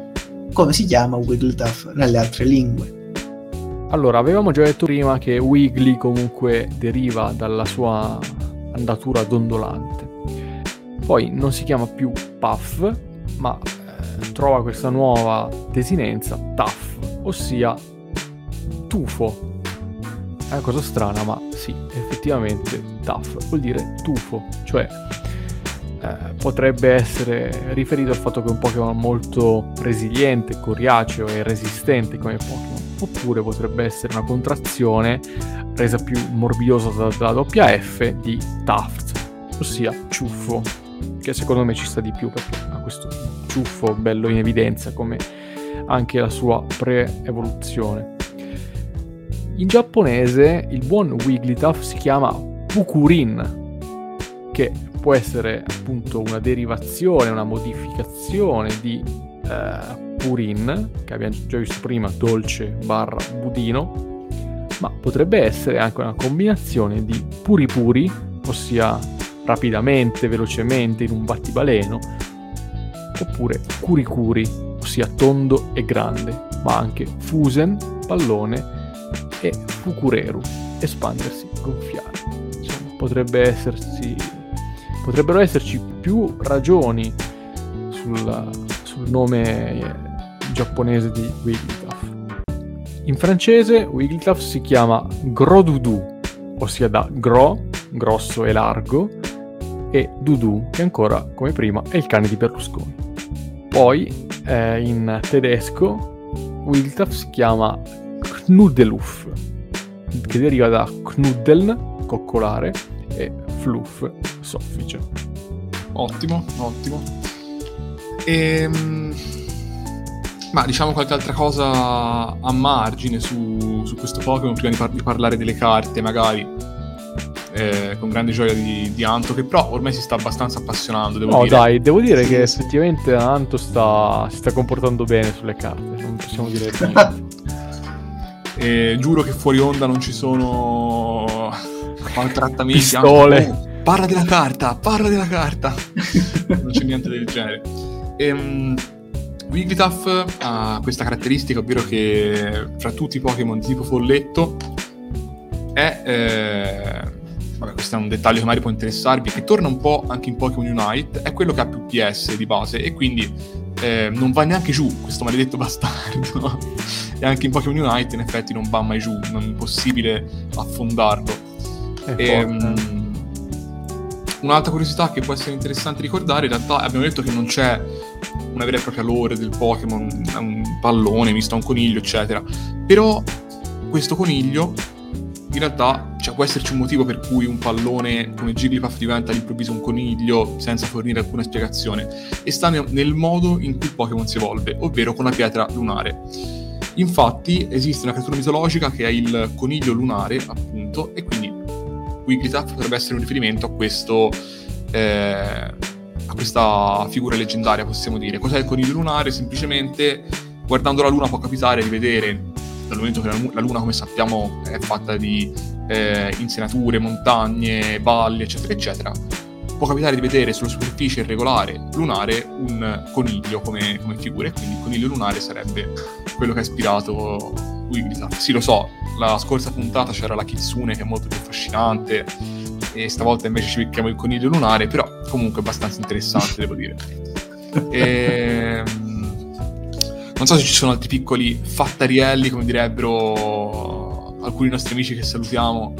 come si chiama Wigglytuff nelle altre lingue. Allora, avevamo già detto prima che Wiggly comunque deriva dalla sua andatura dondolante. Poi non si chiama più Puff, ma eh, trova questa nuova desinenza Tuff, ossia tufo. È una cosa strana, ma sì, effettivamente Tuff vuol dire tufo, cioè eh, potrebbe essere riferito al fatto che è un Pokémon molto resiliente, coriaceo e resistente come Pokémon, oppure potrebbe essere una contrazione resa più morbidiosa dalla doppia F di Taft, ossia ciuffo, che secondo me ci sta di più perché ha questo ciuffo bello in evidenza come anche la sua pre-evoluzione. In giapponese il buon Wigglytuff si chiama Pukurin, che può essere appunto una derivazione, una modificazione di eh, purin, che abbiamo già visto prima, dolce barra budino, ma potrebbe essere anche una combinazione di puri puri, ossia rapidamente, velocemente, in un battibaleno, oppure curi curi, ossia tondo e grande, ma anche fusen, pallone e fukureru, espandersi, gonfiare. Insomma, potrebbe essersi potrebbero esserci più ragioni sul, sul nome eh, giapponese di Wigglytuff. In francese Wigglytuff si chiama Grodoudou, ossia da gro, grosso e largo, e Dudu, che ancora, come prima, è il cane di Berlusconi. Poi, eh, in tedesco, Wigglytuff si chiama Knuddeluff, che deriva da Knuddeln, coccolare, Fluff, soffice. Ottimo, ottimo. Ehm, ma diciamo qualche altra cosa a margine su, su questo Pokémon prima di, par- di, parlare delle carte, magari. Eh, con grande gioia di, di, Anto, che però ormai si sta abbastanza appassionando. Devo no, dire. dai, devo dire che effettivamente Anto sta, si sta comportando bene sulle carte, non possiamo dire niente. (laughs) eh, giuro che fuori onda non ci sono maltrattamenti. Pistole. Oh, parla della carta, parla della carta. (laughs) non c'è niente del genere. Ehm, Wigglytuff ha questa caratteristica, ovvero che fra tutti i Pokémon di tipo folletto è... Eh, vabbè, questo è un dettaglio che magari può interessarvi, che torna un po' anche in Pokémon Unite, è quello che ha più PS di base e quindi eh, non va neanche giù questo maledetto (laughs) bastardo. e anche in Pokémon Unite in effetti non va mai giù, non è possibile affondarlo. E, ehm, un'altra curiosità che può essere interessante ricordare, in realtà abbiamo detto che non c'è una vera e propria lore del Pokémon, un pallone misto a un coniglio, eccetera. Però questo coniglio, in realtà, cioè, può esserci un motivo per cui un pallone come Jigglypuff diventa all'improvviso un coniglio senza fornire alcuna spiegazione. E sta nel modo in cui il Pokémon si evolve, ovvero con la pietra lunare. Infatti esiste una creatura mitologica che è il coniglio lunare, appunto, e quindi Wigglytuff potrebbe essere un riferimento a questo eh, a questa figura leggendaria, possiamo dire. Cos'è il coniglio lunare? Semplicemente guardando la luna può capitare di vedere, dal momento che la luna, come sappiamo, è fatta di eh, insenature, montagne, valli, eccetera, eccetera, può capitare di vedere sulla superficie irregolare lunare un coniglio come, come figura, e quindi il coniglio lunare sarebbe quello che ha ispirato Wigglytuff. Sì, lo so, la scorsa puntata c'era la Kitsune che è molto più affascinante e stavolta invece ci becchiamo il coniglio lunare, però comunque abbastanza interessante, devo dire. (laughs) E... Non so se ci sono altri piccoli fattarielli, come direbbero alcuni nostri amici che salutiamo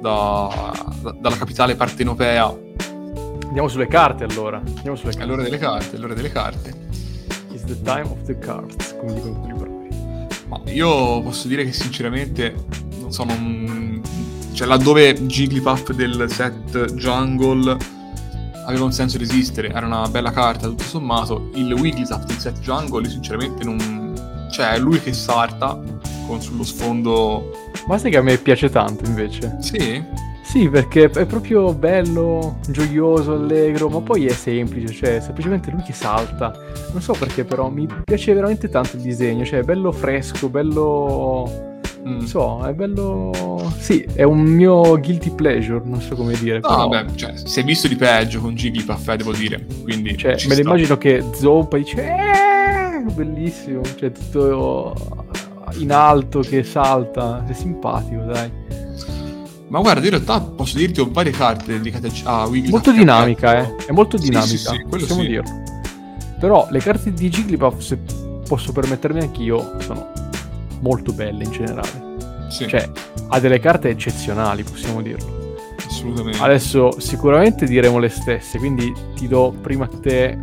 da, da, dalla capitale partenopea. Andiamo sulle carte allora. Andiamo sulle carte. È l'ora delle carte, l'ora delle carte. It's the time of the cards, come dicono quelli bravi. Ma io posso dire che sinceramente, non so, non... Cioè, laddove Jigglypuff del set Jungle aveva un senso di esistere, era una bella carta tutto sommato, il Wigglytuff del set Jungle sinceramente non... Cioè, è lui che salta con sullo sfondo... Ma sai che a me piace tanto invece? Sì? Sì, perché è proprio bello, gioioso, allegro, ma poi è semplice, cioè semplicemente lui che salta. Non so perché però mi piace veramente tanto il disegno, cioè è bello fresco, bello... Non mm. so, è bello... Sì, è un mio guilty pleasure, non so come dire. No, però... vabbè, cioè, si è visto di peggio con Jigglypuff, eh, devo dire, quindi... Cioè, me lo immagino che zoppa e dice... Eeeh! Bellissimo, cioè tutto in alto che salta, è simpatico, dai. Ma guarda, in realtà posso dirti ho varie carte dedicate a Wigglytuff. Molto dinamica, eh. È molto dinamica, sì, sì, sì, possiamo sì. dirlo. Però le carte di Jigglypuff, se posso permettermi anch'io, sono molto belle in generale. Sì. Cioè, ha delle carte eccezionali, possiamo dirlo. Assolutamente. Adesso sicuramente diremo le stesse, quindi ti do prima a te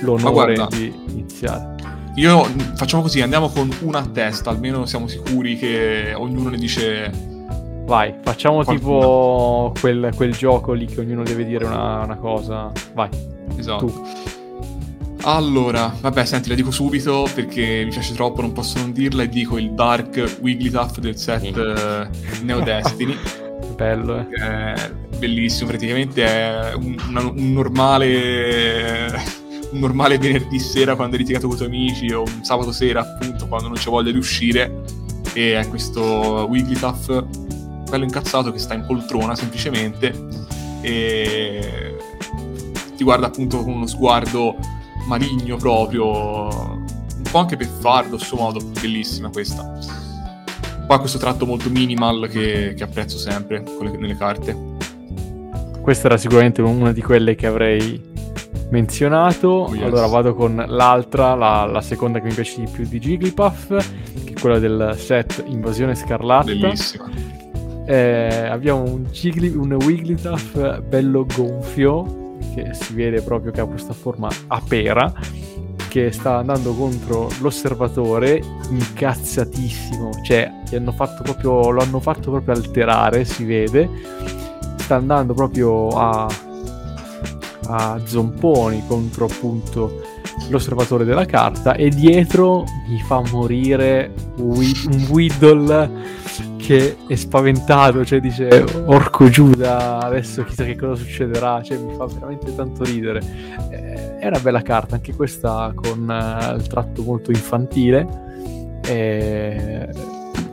l'onore di iniziare. Io facciamo così, andiamo con una a testa, almeno siamo sicuri che ognuno ne dice Vai, facciamo Qualcuno. tipo quel, quel, gioco lì che ognuno deve dire una, una cosa. Vai. Esatto. Tu. Allora, vabbè, senti, la dico subito perché mi piace troppo, non posso non dirla, e dico il Dark Wigglytuff del set uh, Neo Destiny. (laughs) Bello, eh. È bellissimo, praticamente è un, una, un normale un normale venerdì sera quando hai litigato con i tuoi amici o un sabato sera appunto quando non c'è voglia di uscire e è questo Wigglytuff bello incazzato che sta in poltrona semplicemente e ti guarda appunto con uno sguardo maligno proprio, un po' anche beffardo a suo modo, bellissima questa. Poi questo tratto molto minimal che, che apprezzo sempre le, nelle carte. Questa era sicuramente una di quelle che avrei menzionato. Oh, yes. Allora vado con l'altra, la, la, seconda che mi piace di più di Jigglypuff, che è quella del set Invasione Scarlatta. Bellissima eh, abbiamo un, Gigli, un Wigglytuff bello gonfio che si vede proprio che ha questa forma a pera che sta andando contro l'osservatore incazzatissimo. Cioè hanno proprio, lo hanno fatto proprio alterare si vede. Sta andando proprio a, a zomponi contro appunto l'osservatore della carta e dietro mi fa morire un Whittle che è spaventato, cioè dice orco Giuda, adesso chissà che cosa succederà, cioè mi fa veramente tanto ridere. Eh, è una bella carta, anche questa con uh, il tratto molto infantile. E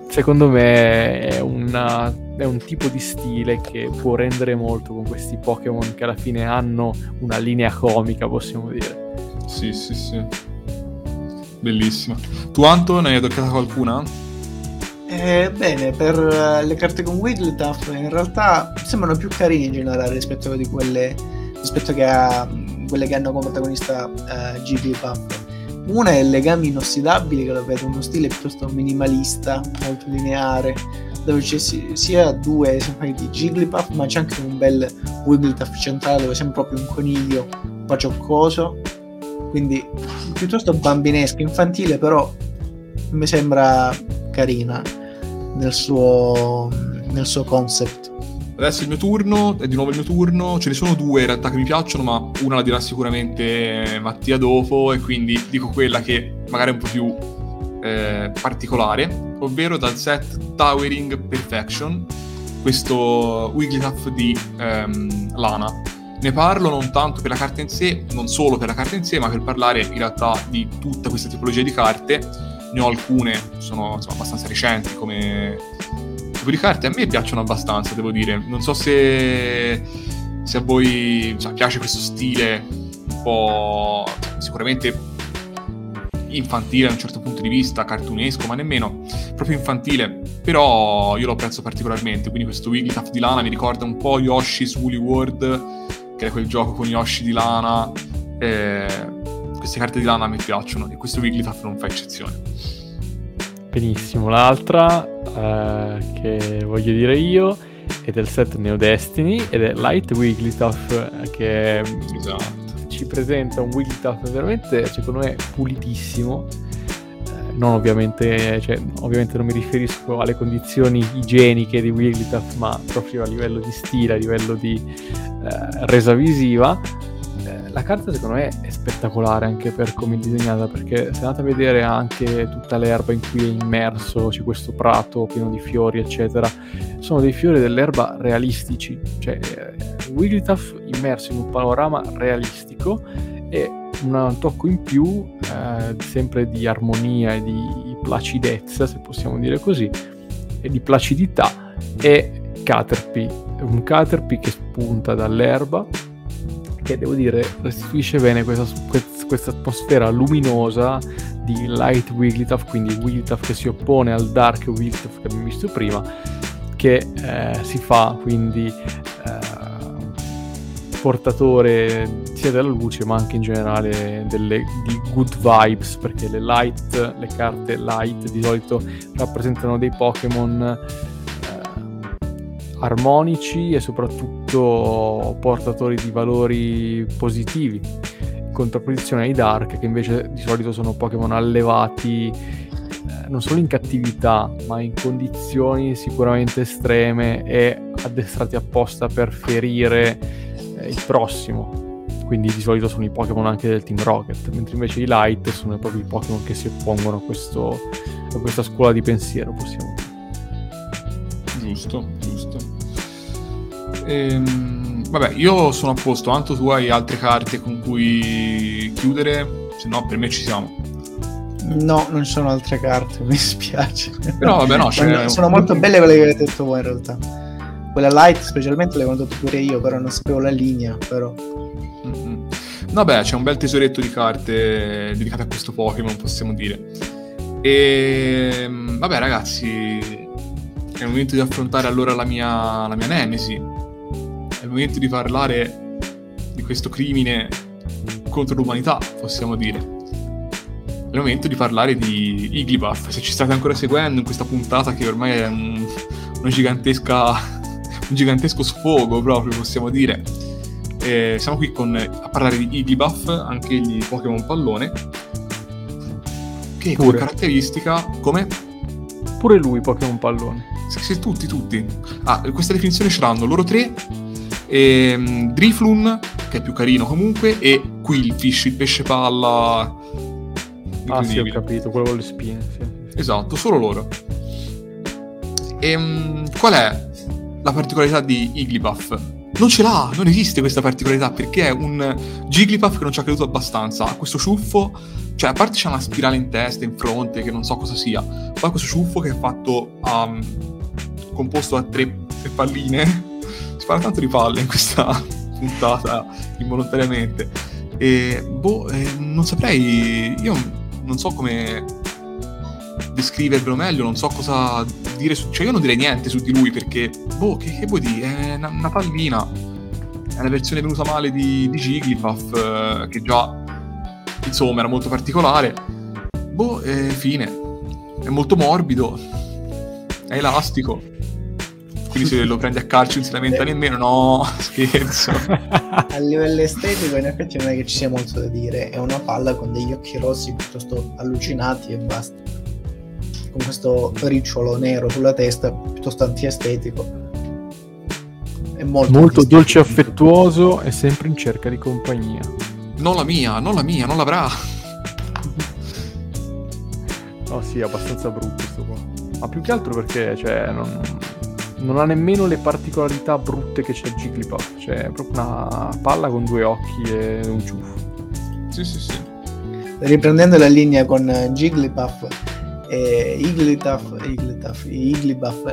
secondo me è, una, è un tipo di stile che può rendere molto con questi Pokémon che alla fine hanno una linea comica, possiamo dire. Sì, sì, sì. Bellissima. Tu Anto ne hai toccata qualcuna? Eh, bene, per uh, le carte con Wigglytuff in realtà sembrano più carine in generale rispetto quelle, rispetto a quelle che hanno come protagonista uh, Jigglypuff. Una è Legami inossidabili, che lo vedo uno stile piuttosto minimalista, molto lineare, dove c'è sia due esemplari di Jigglypuff, ma c'è anche un bel Wigglytuff centrale dove sembra proprio un coniglio un po' cioccoso. Quindi piuttosto bambinesco, infantile, però mi sembra carina nel suo, nel suo concept. Adesso è il mio turno, è di nuovo il mio turno. Ce ne sono due in realtà che mi piacciono, ma una la dirà sicuramente Mattia dopo, e quindi dico quella che magari è un po' più eh, particolare, ovvero dal set Towering Perfection, questo Wigglytuff di ehm, Lana. Ne parlo non tanto per la carta in sé, non solo per la carta in sé, ma per parlare in realtà di tutta questa tipologia di carte ne ho alcune, sono insomma, abbastanza recenti come tipo di carte, a me piacciono abbastanza, devo dire. Non so se, se a voi insomma, piace questo stile un po' sicuramente infantile da un certo punto di vista, cartunesco, ma nemmeno proprio infantile. Però io lo apprezzo particolarmente. Quindi questo Wigglytuff di lana mi ricorda un po' Yoshi's Woolly World, che è quel gioco con Yoshi di lana. Eh, queste carte di lana me piacciono e questo Wigglytuff non fa eccezione. Benissimo, l'altra eh, che voglio dire io è del set Neo Destiny ed è Light Wigglytuff che esatto. ci presenta un Wigglytuff veramente secondo me pulitissimo eh, non ovviamente, cioè, ovviamente non mi riferisco alle condizioni igieniche di Wigglytuff ma proprio a livello di stile, a livello di eh, resa visiva eh, la carta secondo me è spettacolare anche per come è disegnata perché se andate a vedere anche tutta l'erba in cui è immerso, c'è questo prato pieno di fiori eccetera, sono dei fiori dell'erba realistici, cioè eh, Wigglytuff immerso in un panorama realistico e un tocco in più eh, sempre di armonia e di placidezza se possiamo dire così e di placidità è Caterpie, un Caterpie che spunta dall'erba che devo dire restituisce bene questa, questa atmosfera luminosa di Light Wigglytuff, quindi Wigglytuff che si oppone al Dark Wigglytuff che abbiamo visto prima, che eh, si fa quindi eh, portatore sia della luce ma anche in generale delle, di good vibes perché le light, le carte light di solito rappresentano dei Pokémon armonici e soprattutto portatori di valori positivi, in contrapposizione ai Dark che invece di solito sono Pokémon allevati eh, non solo in cattività ma in condizioni sicuramente estreme e addestrati apposta per ferire eh, il prossimo. Quindi di solito sono i Pokémon anche del Team Rocket, mentre invece i Light sono proprio i Pokémon che si oppongono a, questo, a questa scuola di pensiero, possiamo dire. Giusto, giusto. Ehm, vabbè, io sono a posto. Anto, tu hai altre carte con cui chiudere? Se no, per me ci siamo. No, non ci sono altre carte, (laughs) mi spiace. Però vabbè, no, cioè... sono molto belle quelle che avete detto voi in realtà. Quella light specialmente le detto pure io, però non sapevo la linea, però. Mm-hmm. Vabbè, c'è un bel tesoretto di carte dedicate a questo Pokémon, possiamo dire. E ehm, vabbè, ragazzi, è il momento di affrontare allora la mia, la mia Nemesi. Il momento di parlare di questo crimine contro l'umanità, possiamo dire. È il momento di parlare di Iglibuff. Se ci state ancora seguendo in questa puntata che ormai è un, una gigantesca, un gigantesco sfogo proprio, possiamo dire. E siamo qui con, a parlare di Iglibuff, anche gli Pokémon pallone, che come caratteristica, come? Pure lui Pokémon pallone. Sì, sì, tutti, tutti. Ah, questa definizione ce l'hanno loro tre. E, um, Driflun, che è più carino comunque, e Quillfish, il pesce palla. Ah sì, ho capito, quello con le spine. Sì. Esatto, solo loro. E, um, qual è la particolarità di Igglybuff? Non ce l'ha, non esiste questa particolarità perché è un Jigglypuff che non ci ha creduto abbastanza. Ha questo ciuffo, cioè a parte c'è una spirale in testa, in fronte, che non so cosa sia. Poi questo ciuffo che è fatto um, composto da tre, tre palline. Si parla tanto di palle in questa (laughs) puntata involontariamente. E boh, eh, non saprei. Io non so come descrivervelo meglio, non so cosa dire su... Cioè io non direi niente su di lui perché, boh, che, che vuoi dire? È una, una, pallina. È la versione venuta male di, di Jigglypuff, eh, che già, insomma, era molto particolare. Boh, eh, fine. È molto morbido. È elastico. Quindi se lo prendi a calcio non si lamenta nemmeno, no, (laughs) scherzo. (laughs) a livello estetico in effetti non è che ci sia molto da dire, è una palla con degli occhi rossi piuttosto allucinati e basta. Con questo ricciolo nero sulla testa, piuttosto antiestetico. È molto, molto dolce e affettuoso e sempre in cerca di compagnia. Non la mia, non la mia, non l'avrà. No, (laughs) sì, è abbastanza brutto questo qua. Ma più che altro perché, cioè, non non ha nemmeno le particolarità brutte che c'è Jigglypuff, cioè è proprio una palla con due occhi e un ciuffo. Sì, sì, sì. Riprendendo la linea con Jigglypuff, eh,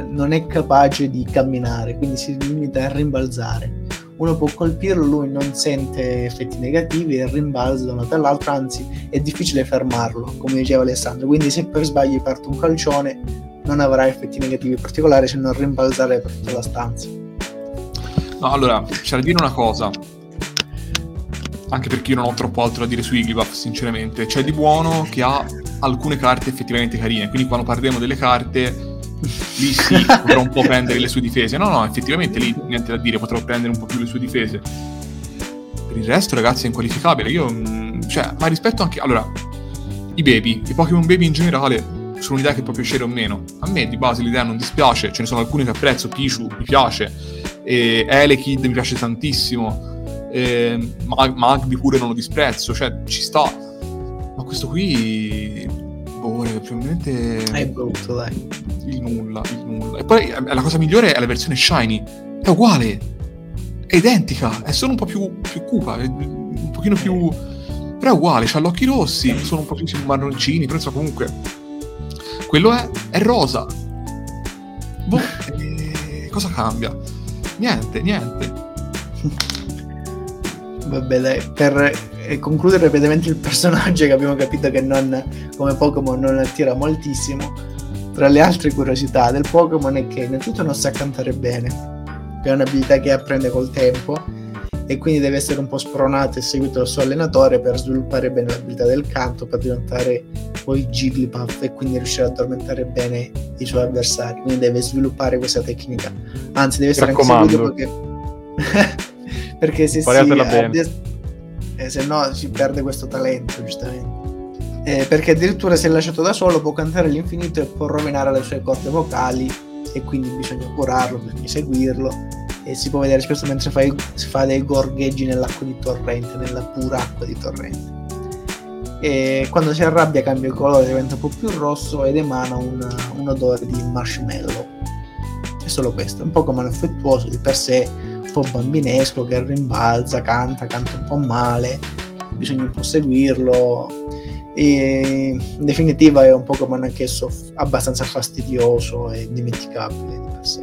non è capace di camminare, quindi si limita a rimbalzare. Uno può colpirlo, lui non sente effetti negativi, è rimbalzo da una parte all'altra, anzi è difficile fermarlo, come diceva Alessandro, quindi se per sbaglio parte un calcione non avrà effetti negativi particolari se non rimbalzare per tutta la stanza. No, allora, c'è da dire una cosa, anche perché io non ho troppo altro da dire su Iglibuff, sinceramente. C'è di buono che ha alcune carte effettivamente carine, quindi quando parleremo delle carte lì sì, potrò un po' prendere le sue difese. No, no, effettivamente lì niente da dire, potrò prendere un po' più le sue difese. Per il resto, ragazzi, è inqualificabile. Io, mm, cioè, ma rispetto anche... Allora, i baby, i Pokémon baby in generale, sono un'idea che può piacere o meno. A me di base l'idea non dispiace, ce ne sono alcune che apprezzo, Pichu mi piace, e Elekid mi piace tantissimo, e Mag- Magby pure non lo disprezzo, cioè ci sta. Ma questo qui... Boh, probabilmente... È brutto, dai. Il nulla, il nulla. E poi eh, la cosa migliore è la versione Shiny. È uguale, è identica, è solo un po' più, più cupa, un pochino più... Però è uguale, ha gli occhi rossi, sono un po' più marroncini, però insomma comunque... Quello è, è rosa. Boh, e... cosa cambia? Niente, niente. (laughs) Vabbè, dai, per eh, concludere rapidamente il personaggio che abbiamo capito che non, come Pokémon non attira moltissimo, tra le altre curiosità del Pokémon è che innanzitutto non sa cantare bene, che è un'abilità che apprende col tempo e quindi deve essere un po' spronato e seguito dal suo allenatore per sviluppare bene l'abilità del canto, per diventare poi Jigglypuff e quindi riuscire ad addormentare bene i suoi avversari. Quindi deve sviluppare questa tecnica. Anzi, deve essere anche seguito perché, (laughs) perché se si addest- eh, se no si perde questo talento, giustamente. Eh, perché addirittura se lasciato da solo può cantare all'infinito e può rovinare le sue corde vocali e quindi bisogna curarlo, bisogna seguirlo e si può vedere spesso mentre fa, fa dei gorgheggi nell'acqua di torrente, nella pura acqua di torrente. E quando si arrabbia cambia il colore, diventa un po' più rosso ed emana un, un odore di marshmallow. È solo questo, un po' come un affettuoso di per sé, po' bambinesco che rimbalza, canta, canta un po' male, bisogna un po' seguirlo. E in definitiva è un Pokémon anch'esso abbastanza fastidioso e dimenticabile di per sé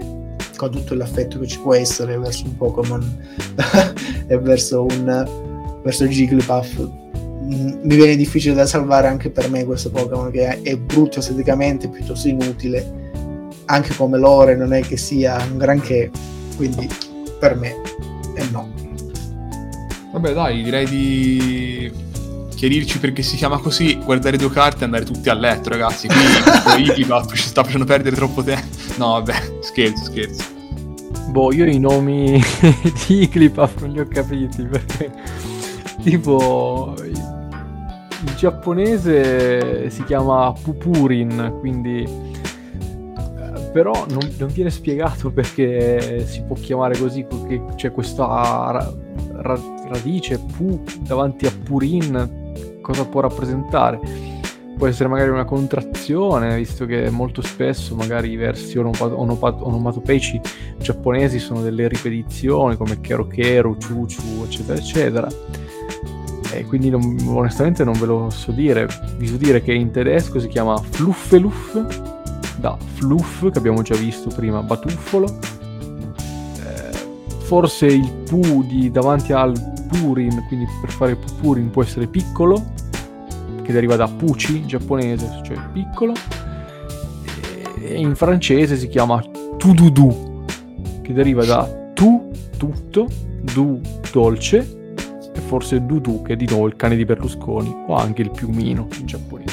con tutto l'affetto che ci può essere verso un Pokémon (laughs) e verso un verso Jigglypuff mm, mi viene difficile da salvare anche per me questo Pokémon che è brutto esteticamente piuttosto inutile anche come lore non è che sia un granché quindi per me è no vabbè dai direi di chiarirci perché si chiama così, guardare due carte e andare tutti a letto, ragazzi. Quindi Iglibuff (laughs) ci sta facendo perdere troppo tempo. No, vabbè, scherzo, scherzo. Boh, io i nomi (laughs) di Iglibuff non li ho capiti perché tipo il, giapponese si chiama Pupurin, quindi però non, non, viene spiegato perché si può chiamare così, perché c'è questa ra, ra, radice Pu davanti a Purin cosa può rappresentare. Può essere magari una contrazione, visto che molto spesso magari i versi onomat- onomat- onomatopeici giapponesi sono delle ripetizioni come Kero Kero, Chu Chu, eccetera, eccetera. E quindi non, onestamente non ve lo so dire. Vi so dire che in tedesco si chiama Fluffeluff, da Fluff, che abbiamo già visto prima, batuffolo. Eh, forse il Pu di davanti al Purin, quindi per fare Purin può essere piccolo, che deriva da Pucci, giapponese, cioè piccolo, e in francese si chiama Tududu, che deriva da tu, tutto, du, dolce, e forse Dudu, che è di nuovo il cane di Berlusconi, o anche il piumino in giapponese.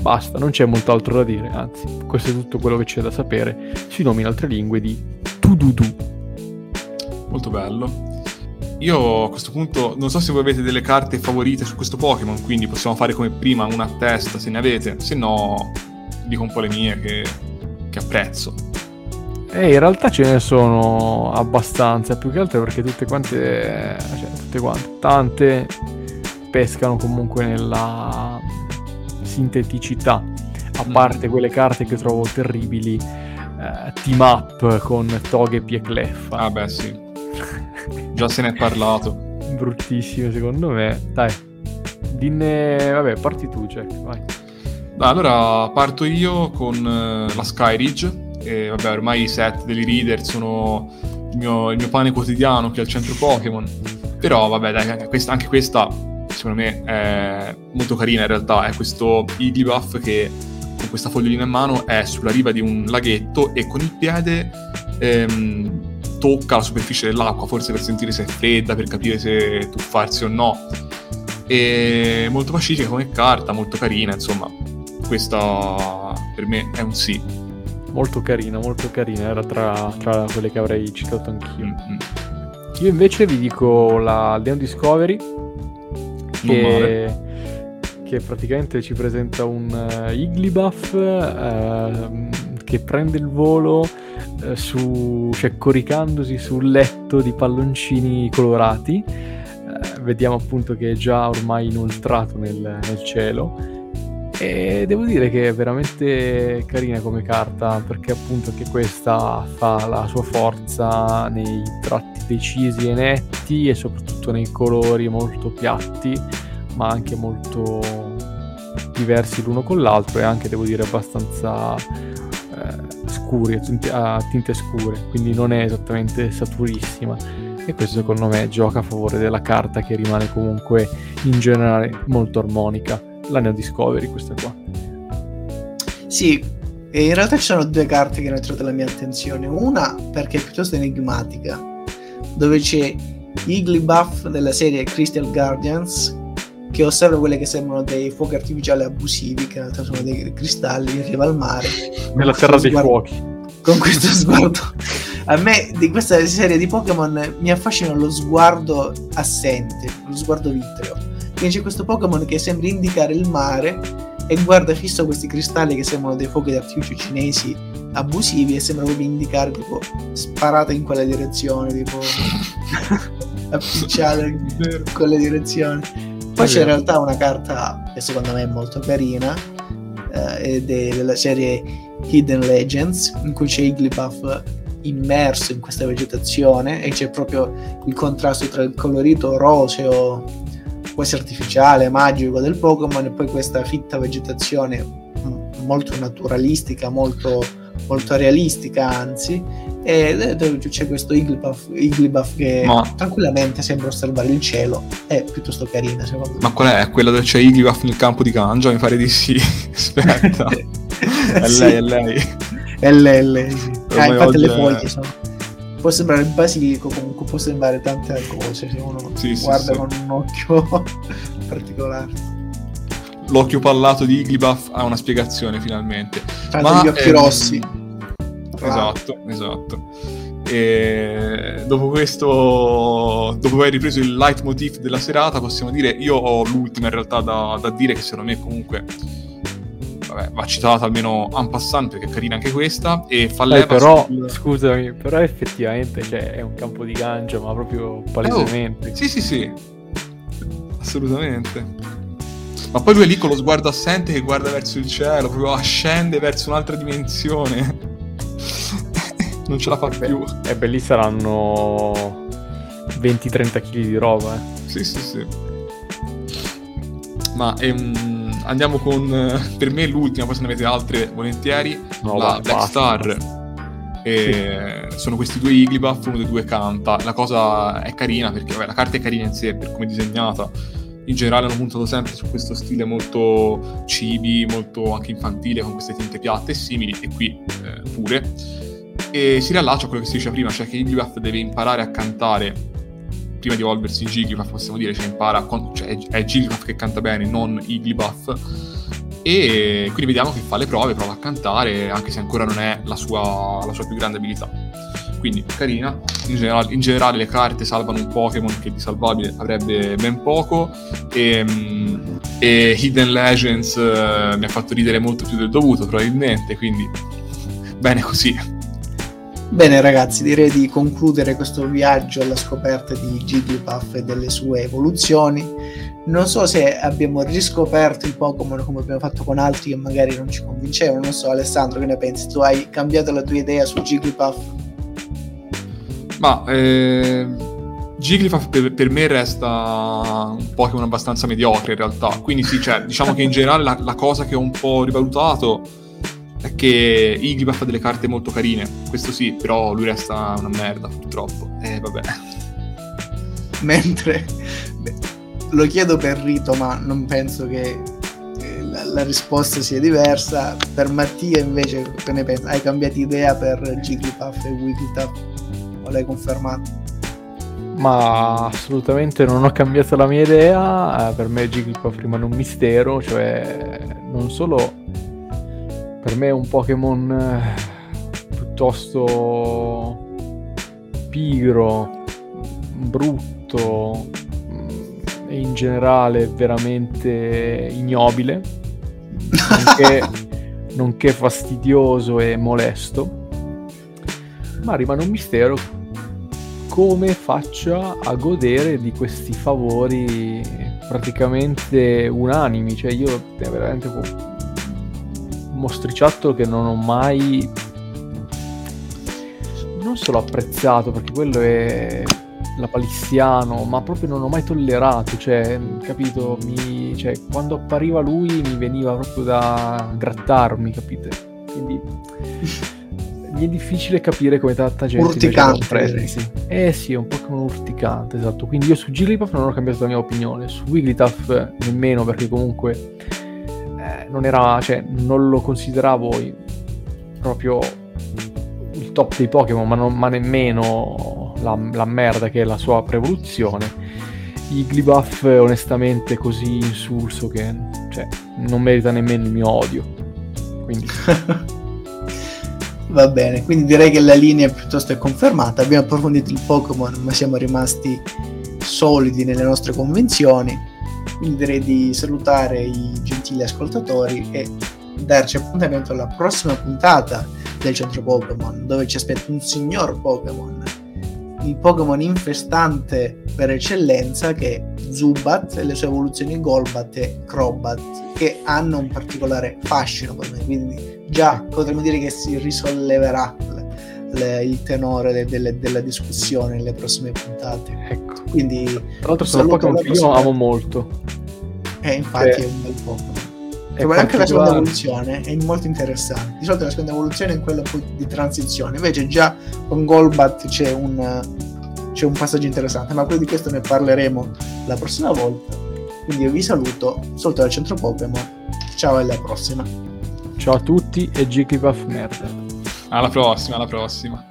Basta, non c'è molto altro da dire, anzi, questo è tutto quello che c'è da sapere sui nomi in altre lingue di Tududu. Molto bello. Io a questo punto non so se voi avete delle carte favorite su questo Pokémon, quindi possiamo fare come prima una a testa se ne avete, se no dico un po' le mie che, che apprezzo. Eh, in realtà ce ne sono abbastanza, più che altro perché tutte quante, cioè tutte quante, tante pescano comunque nella sinteticità, a mm. parte quelle carte che trovo terribili, eh, team up con Togepi e Clef. Ah beh sì. Già se ne è parlato. (laughs) Bruttissimo secondo me. Dai, dinne... Vabbè, parti tu Jack, vai. Allora parto io con uh, la Skyridge. E vabbè, ormai i set degli reader sono il mio, il mio pane quotidiano qui al centro Pokémon. Però vabbè, dai, questa, anche questa secondo me è molto carina in realtà. È questo Igglybuff che con questa fogliolina in mano è sulla riva di un laghetto e con il piede ehm, tocca la superficie dell'acqua, forse per sentire se è fredda, per capire se tuffarsi o no. E molto pacifica come carta, molto carina, insomma. Questa per me è un sì. Molto carina, molto carina, era tra, tra quelle che avrei citato anch'io. Mm-hmm. Io invece vi dico la Leon Discovery, che, che praticamente ci presenta un uh, Igglybuff uh, che prende il volo uh, su, cioè coricandosi sul letto di palloncini colorati. Eh, vediamo appunto che è già ormai inoltrato nel, nel cielo e devo dire che è veramente carina come carta perché appunto anche questa fa la sua forza nei tratti decisi e netti e soprattutto nei colori molto piatti ma anche molto diversi l'uno con l'altro e anche devo dire abbastanza eh, scuri, a tinte, scure, quindi non è esattamente saturissima e questo secondo me gioca a favore della carta che rimane comunque in generale molto armonica la Neo Discovery questa qua. Sì, in realtà ci sono due carte che hanno attirato la mia attenzione. Una perché è piuttosto enigmatica, dove c'è Igglybuff della serie Crystal Guardians che osserva quelle che sembrano dei fuochi artificiali abusivi, che in realtà sono dei cristalli in riva al mare. Nella terra dei sguardo, fuochi. Con questo sguardo. A me di questa serie di Pokémon mi affascina lo sguardo assente, lo sguardo vitreo quindi c'è questo Pokémon che sembra indicare il mare e guarda fisso questi cristalli che sembrano dei fuochi d'artificio cinesi abusivi e sembra proprio indicare tipo sparata in quella direzione, tipo (laughs) appicciata in quella direzione. Poi c'è in realtà una carta che secondo me è molto carina eh, ed è della serie Hidden Legends in cui c'è Igglybuff immerso in questa vegetazione e c'è proprio il contrasto tra il colorito roseo quasi artificiale, magico del Pokémon e poi questa fitta vegetazione molto naturalistica, molto, molto realistica anzi e c'è questo Igglybuff che Ma... tranquillamente sembra osservare il cielo è piuttosto carina secondo me Ma qual è? Quella dove c'è Igglybuff nel campo di Ganja? Mi pare di sì (laughs) aspetta (laughs) è sì. lei, è lei è lei, è lei sì. ah, infatti le foglie sono può sembrare basilico, comunque può sembrare tante cose se uno sì, guarda sì, con un occhio (laughs) particolare. L'occhio pallato di Igglybuff ha una spiegazione finalmente. Ma, gli occhi ehm... rossi. Esatto, wow. esatto. E dopo questo, dopo aver ripreso il leitmotiv della serata, possiamo dire, io ho l'ultima in realtà da, da dire che secondo me comunque vabbè, va citata almeno en passant perché è carina anche questa e fa leva eh, però sul... scusami però effettivamente cioè, è un campo di gancio ma proprio palesemente eh, oh, sì sì sì assolutamente ma poi lui è lì con lo sguardo assente che guarda verso il cielo proprio ascende verso un'altra dimensione (laughs) non ce la fa Beh, più e beh lì saranno 20-30 kg di roba eh. sì sì sì ma ehm andiamo con eh, per me l'ultima, poi se ne avete altre volentieri. No, la va, Black basta, Star. Basta. E sì. Sono questi due Igglybuff, uno dei due canta. La cosa è carina perché vabbè, la carta è carina in sé per come è disegnata. In generale hanno puntato sempre su questo stile molto cibi, molto anche infantile, con queste tinte piatte e simili, e qui eh, pure. E si riallaccia a quello che si diceva prima, cioè che Igglybuff deve imparare a cantare prima di evolversi in Jigglypuff possiamo dire cioè impara con, cioè è Jigglypuff che canta bene non Igglybuff e quindi vediamo che fa le prove prova a cantare anche se ancora non è la sua, la sua più grande abilità quindi carina in generale, in generale, le carte salvano un Pokémon che di salvabile avrebbe ben poco e, e Hidden Legends uh, mi ha fatto ridere molto più del dovuto probabilmente quindi bene così Bene ragazzi, direi di concludere questo viaggio alla scoperta di Jigglypuff e delle sue evoluzioni. Non so se abbiamo riscoperto il Pokémon come abbiamo fatto con altri che magari non ci convincevano. Non so Alessandro, che ne pensi? Tu hai cambiato la tua idea su Jigglypuff? Ma eh, Jigglypuff per, per, me resta un Pokémon abbastanza mediocre in realtà. Quindi sì, cioè, diciamo che in generale la, la cosa che ho un po' rivalutato è che Igglybuff ha delle carte molto carine, questo sì, però lui resta una merda, purtroppo. E eh, vabbè. Mentre beh, lo chiedo per rito, ma non penso che la, la, risposta sia diversa. Per Mattia invece, che ne pensi? Hai cambiato idea per Jigglypuff e Wigglytuff? L'hai confermato? Ma assolutamente non ho cambiato la mia idea. Per me Jigglypuff rimane un mistero, cioè non solo per me è un Pokémon eh, piuttosto pigro, brutto mm, e in generale veramente ignobile, nonché, (laughs) nonché fastidioso e molesto, ma rimane un mistero come faccia a godere di questi favori praticamente unanimi, cioè io veramente mostriciattolo che non ho mai non solo apprezzato perché quello è la palissiano ma proprio non ho mai tollerato cioè capito? Mi, cioè, quando appariva lui mi veniva proprio da grattarmi capite? Quindi mi è difficile capire come tanta gente urticante sì. eh sì è un po' come un urticante esatto quindi io su Jigglypuff non ho cambiato la mia opinione su Wigglytuff nemmeno perché comunque non era, cioè, non lo consideravo proprio il top dei Pokémon, ma, ma nemmeno la, la, merda che è la sua prevoluzione. Igglybuff è onestamente così insulso che cioè, non merita nemmeno il mio odio. Quindi... (laughs) Va bene, quindi direi che la linea piuttosto è confermata. Abbiamo approfondito il Pokémon, ma siamo rimasti solidi nelle nostre convenzioni quindi direi di salutare i gentili ascoltatori e darci appuntamento alla prossima puntata del centro Pokémon, dove ci aspetta un signor Pokémon, il Pokémon infestante per eccellenza che è Zubat e le sue evoluzioni Golbat e Crobat, che hanno un particolare fascino per me, quindi già potremmo dire che si risolleverà le, il tenore de, de, della discussione nelle prossime puntate. Ecco. Quindi, Tra l'altro sono Pokémon che io amo molto. Eh, infatti Beh. è un bel Pokémon. E poi anche la seconda evoluzione è molto interessante. Di solito la seconda evoluzione è quella di transizione, invece già con Golbat c'è un, c'è un passaggio interessante, ma poi di questo ne parleremo la prossima volta. Quindi io vi saluto, saluto dal centro Pokémon, ciao e alla prossima. Ciao a tutti e Jigglypuff merda. Alla prossima, alla prossima.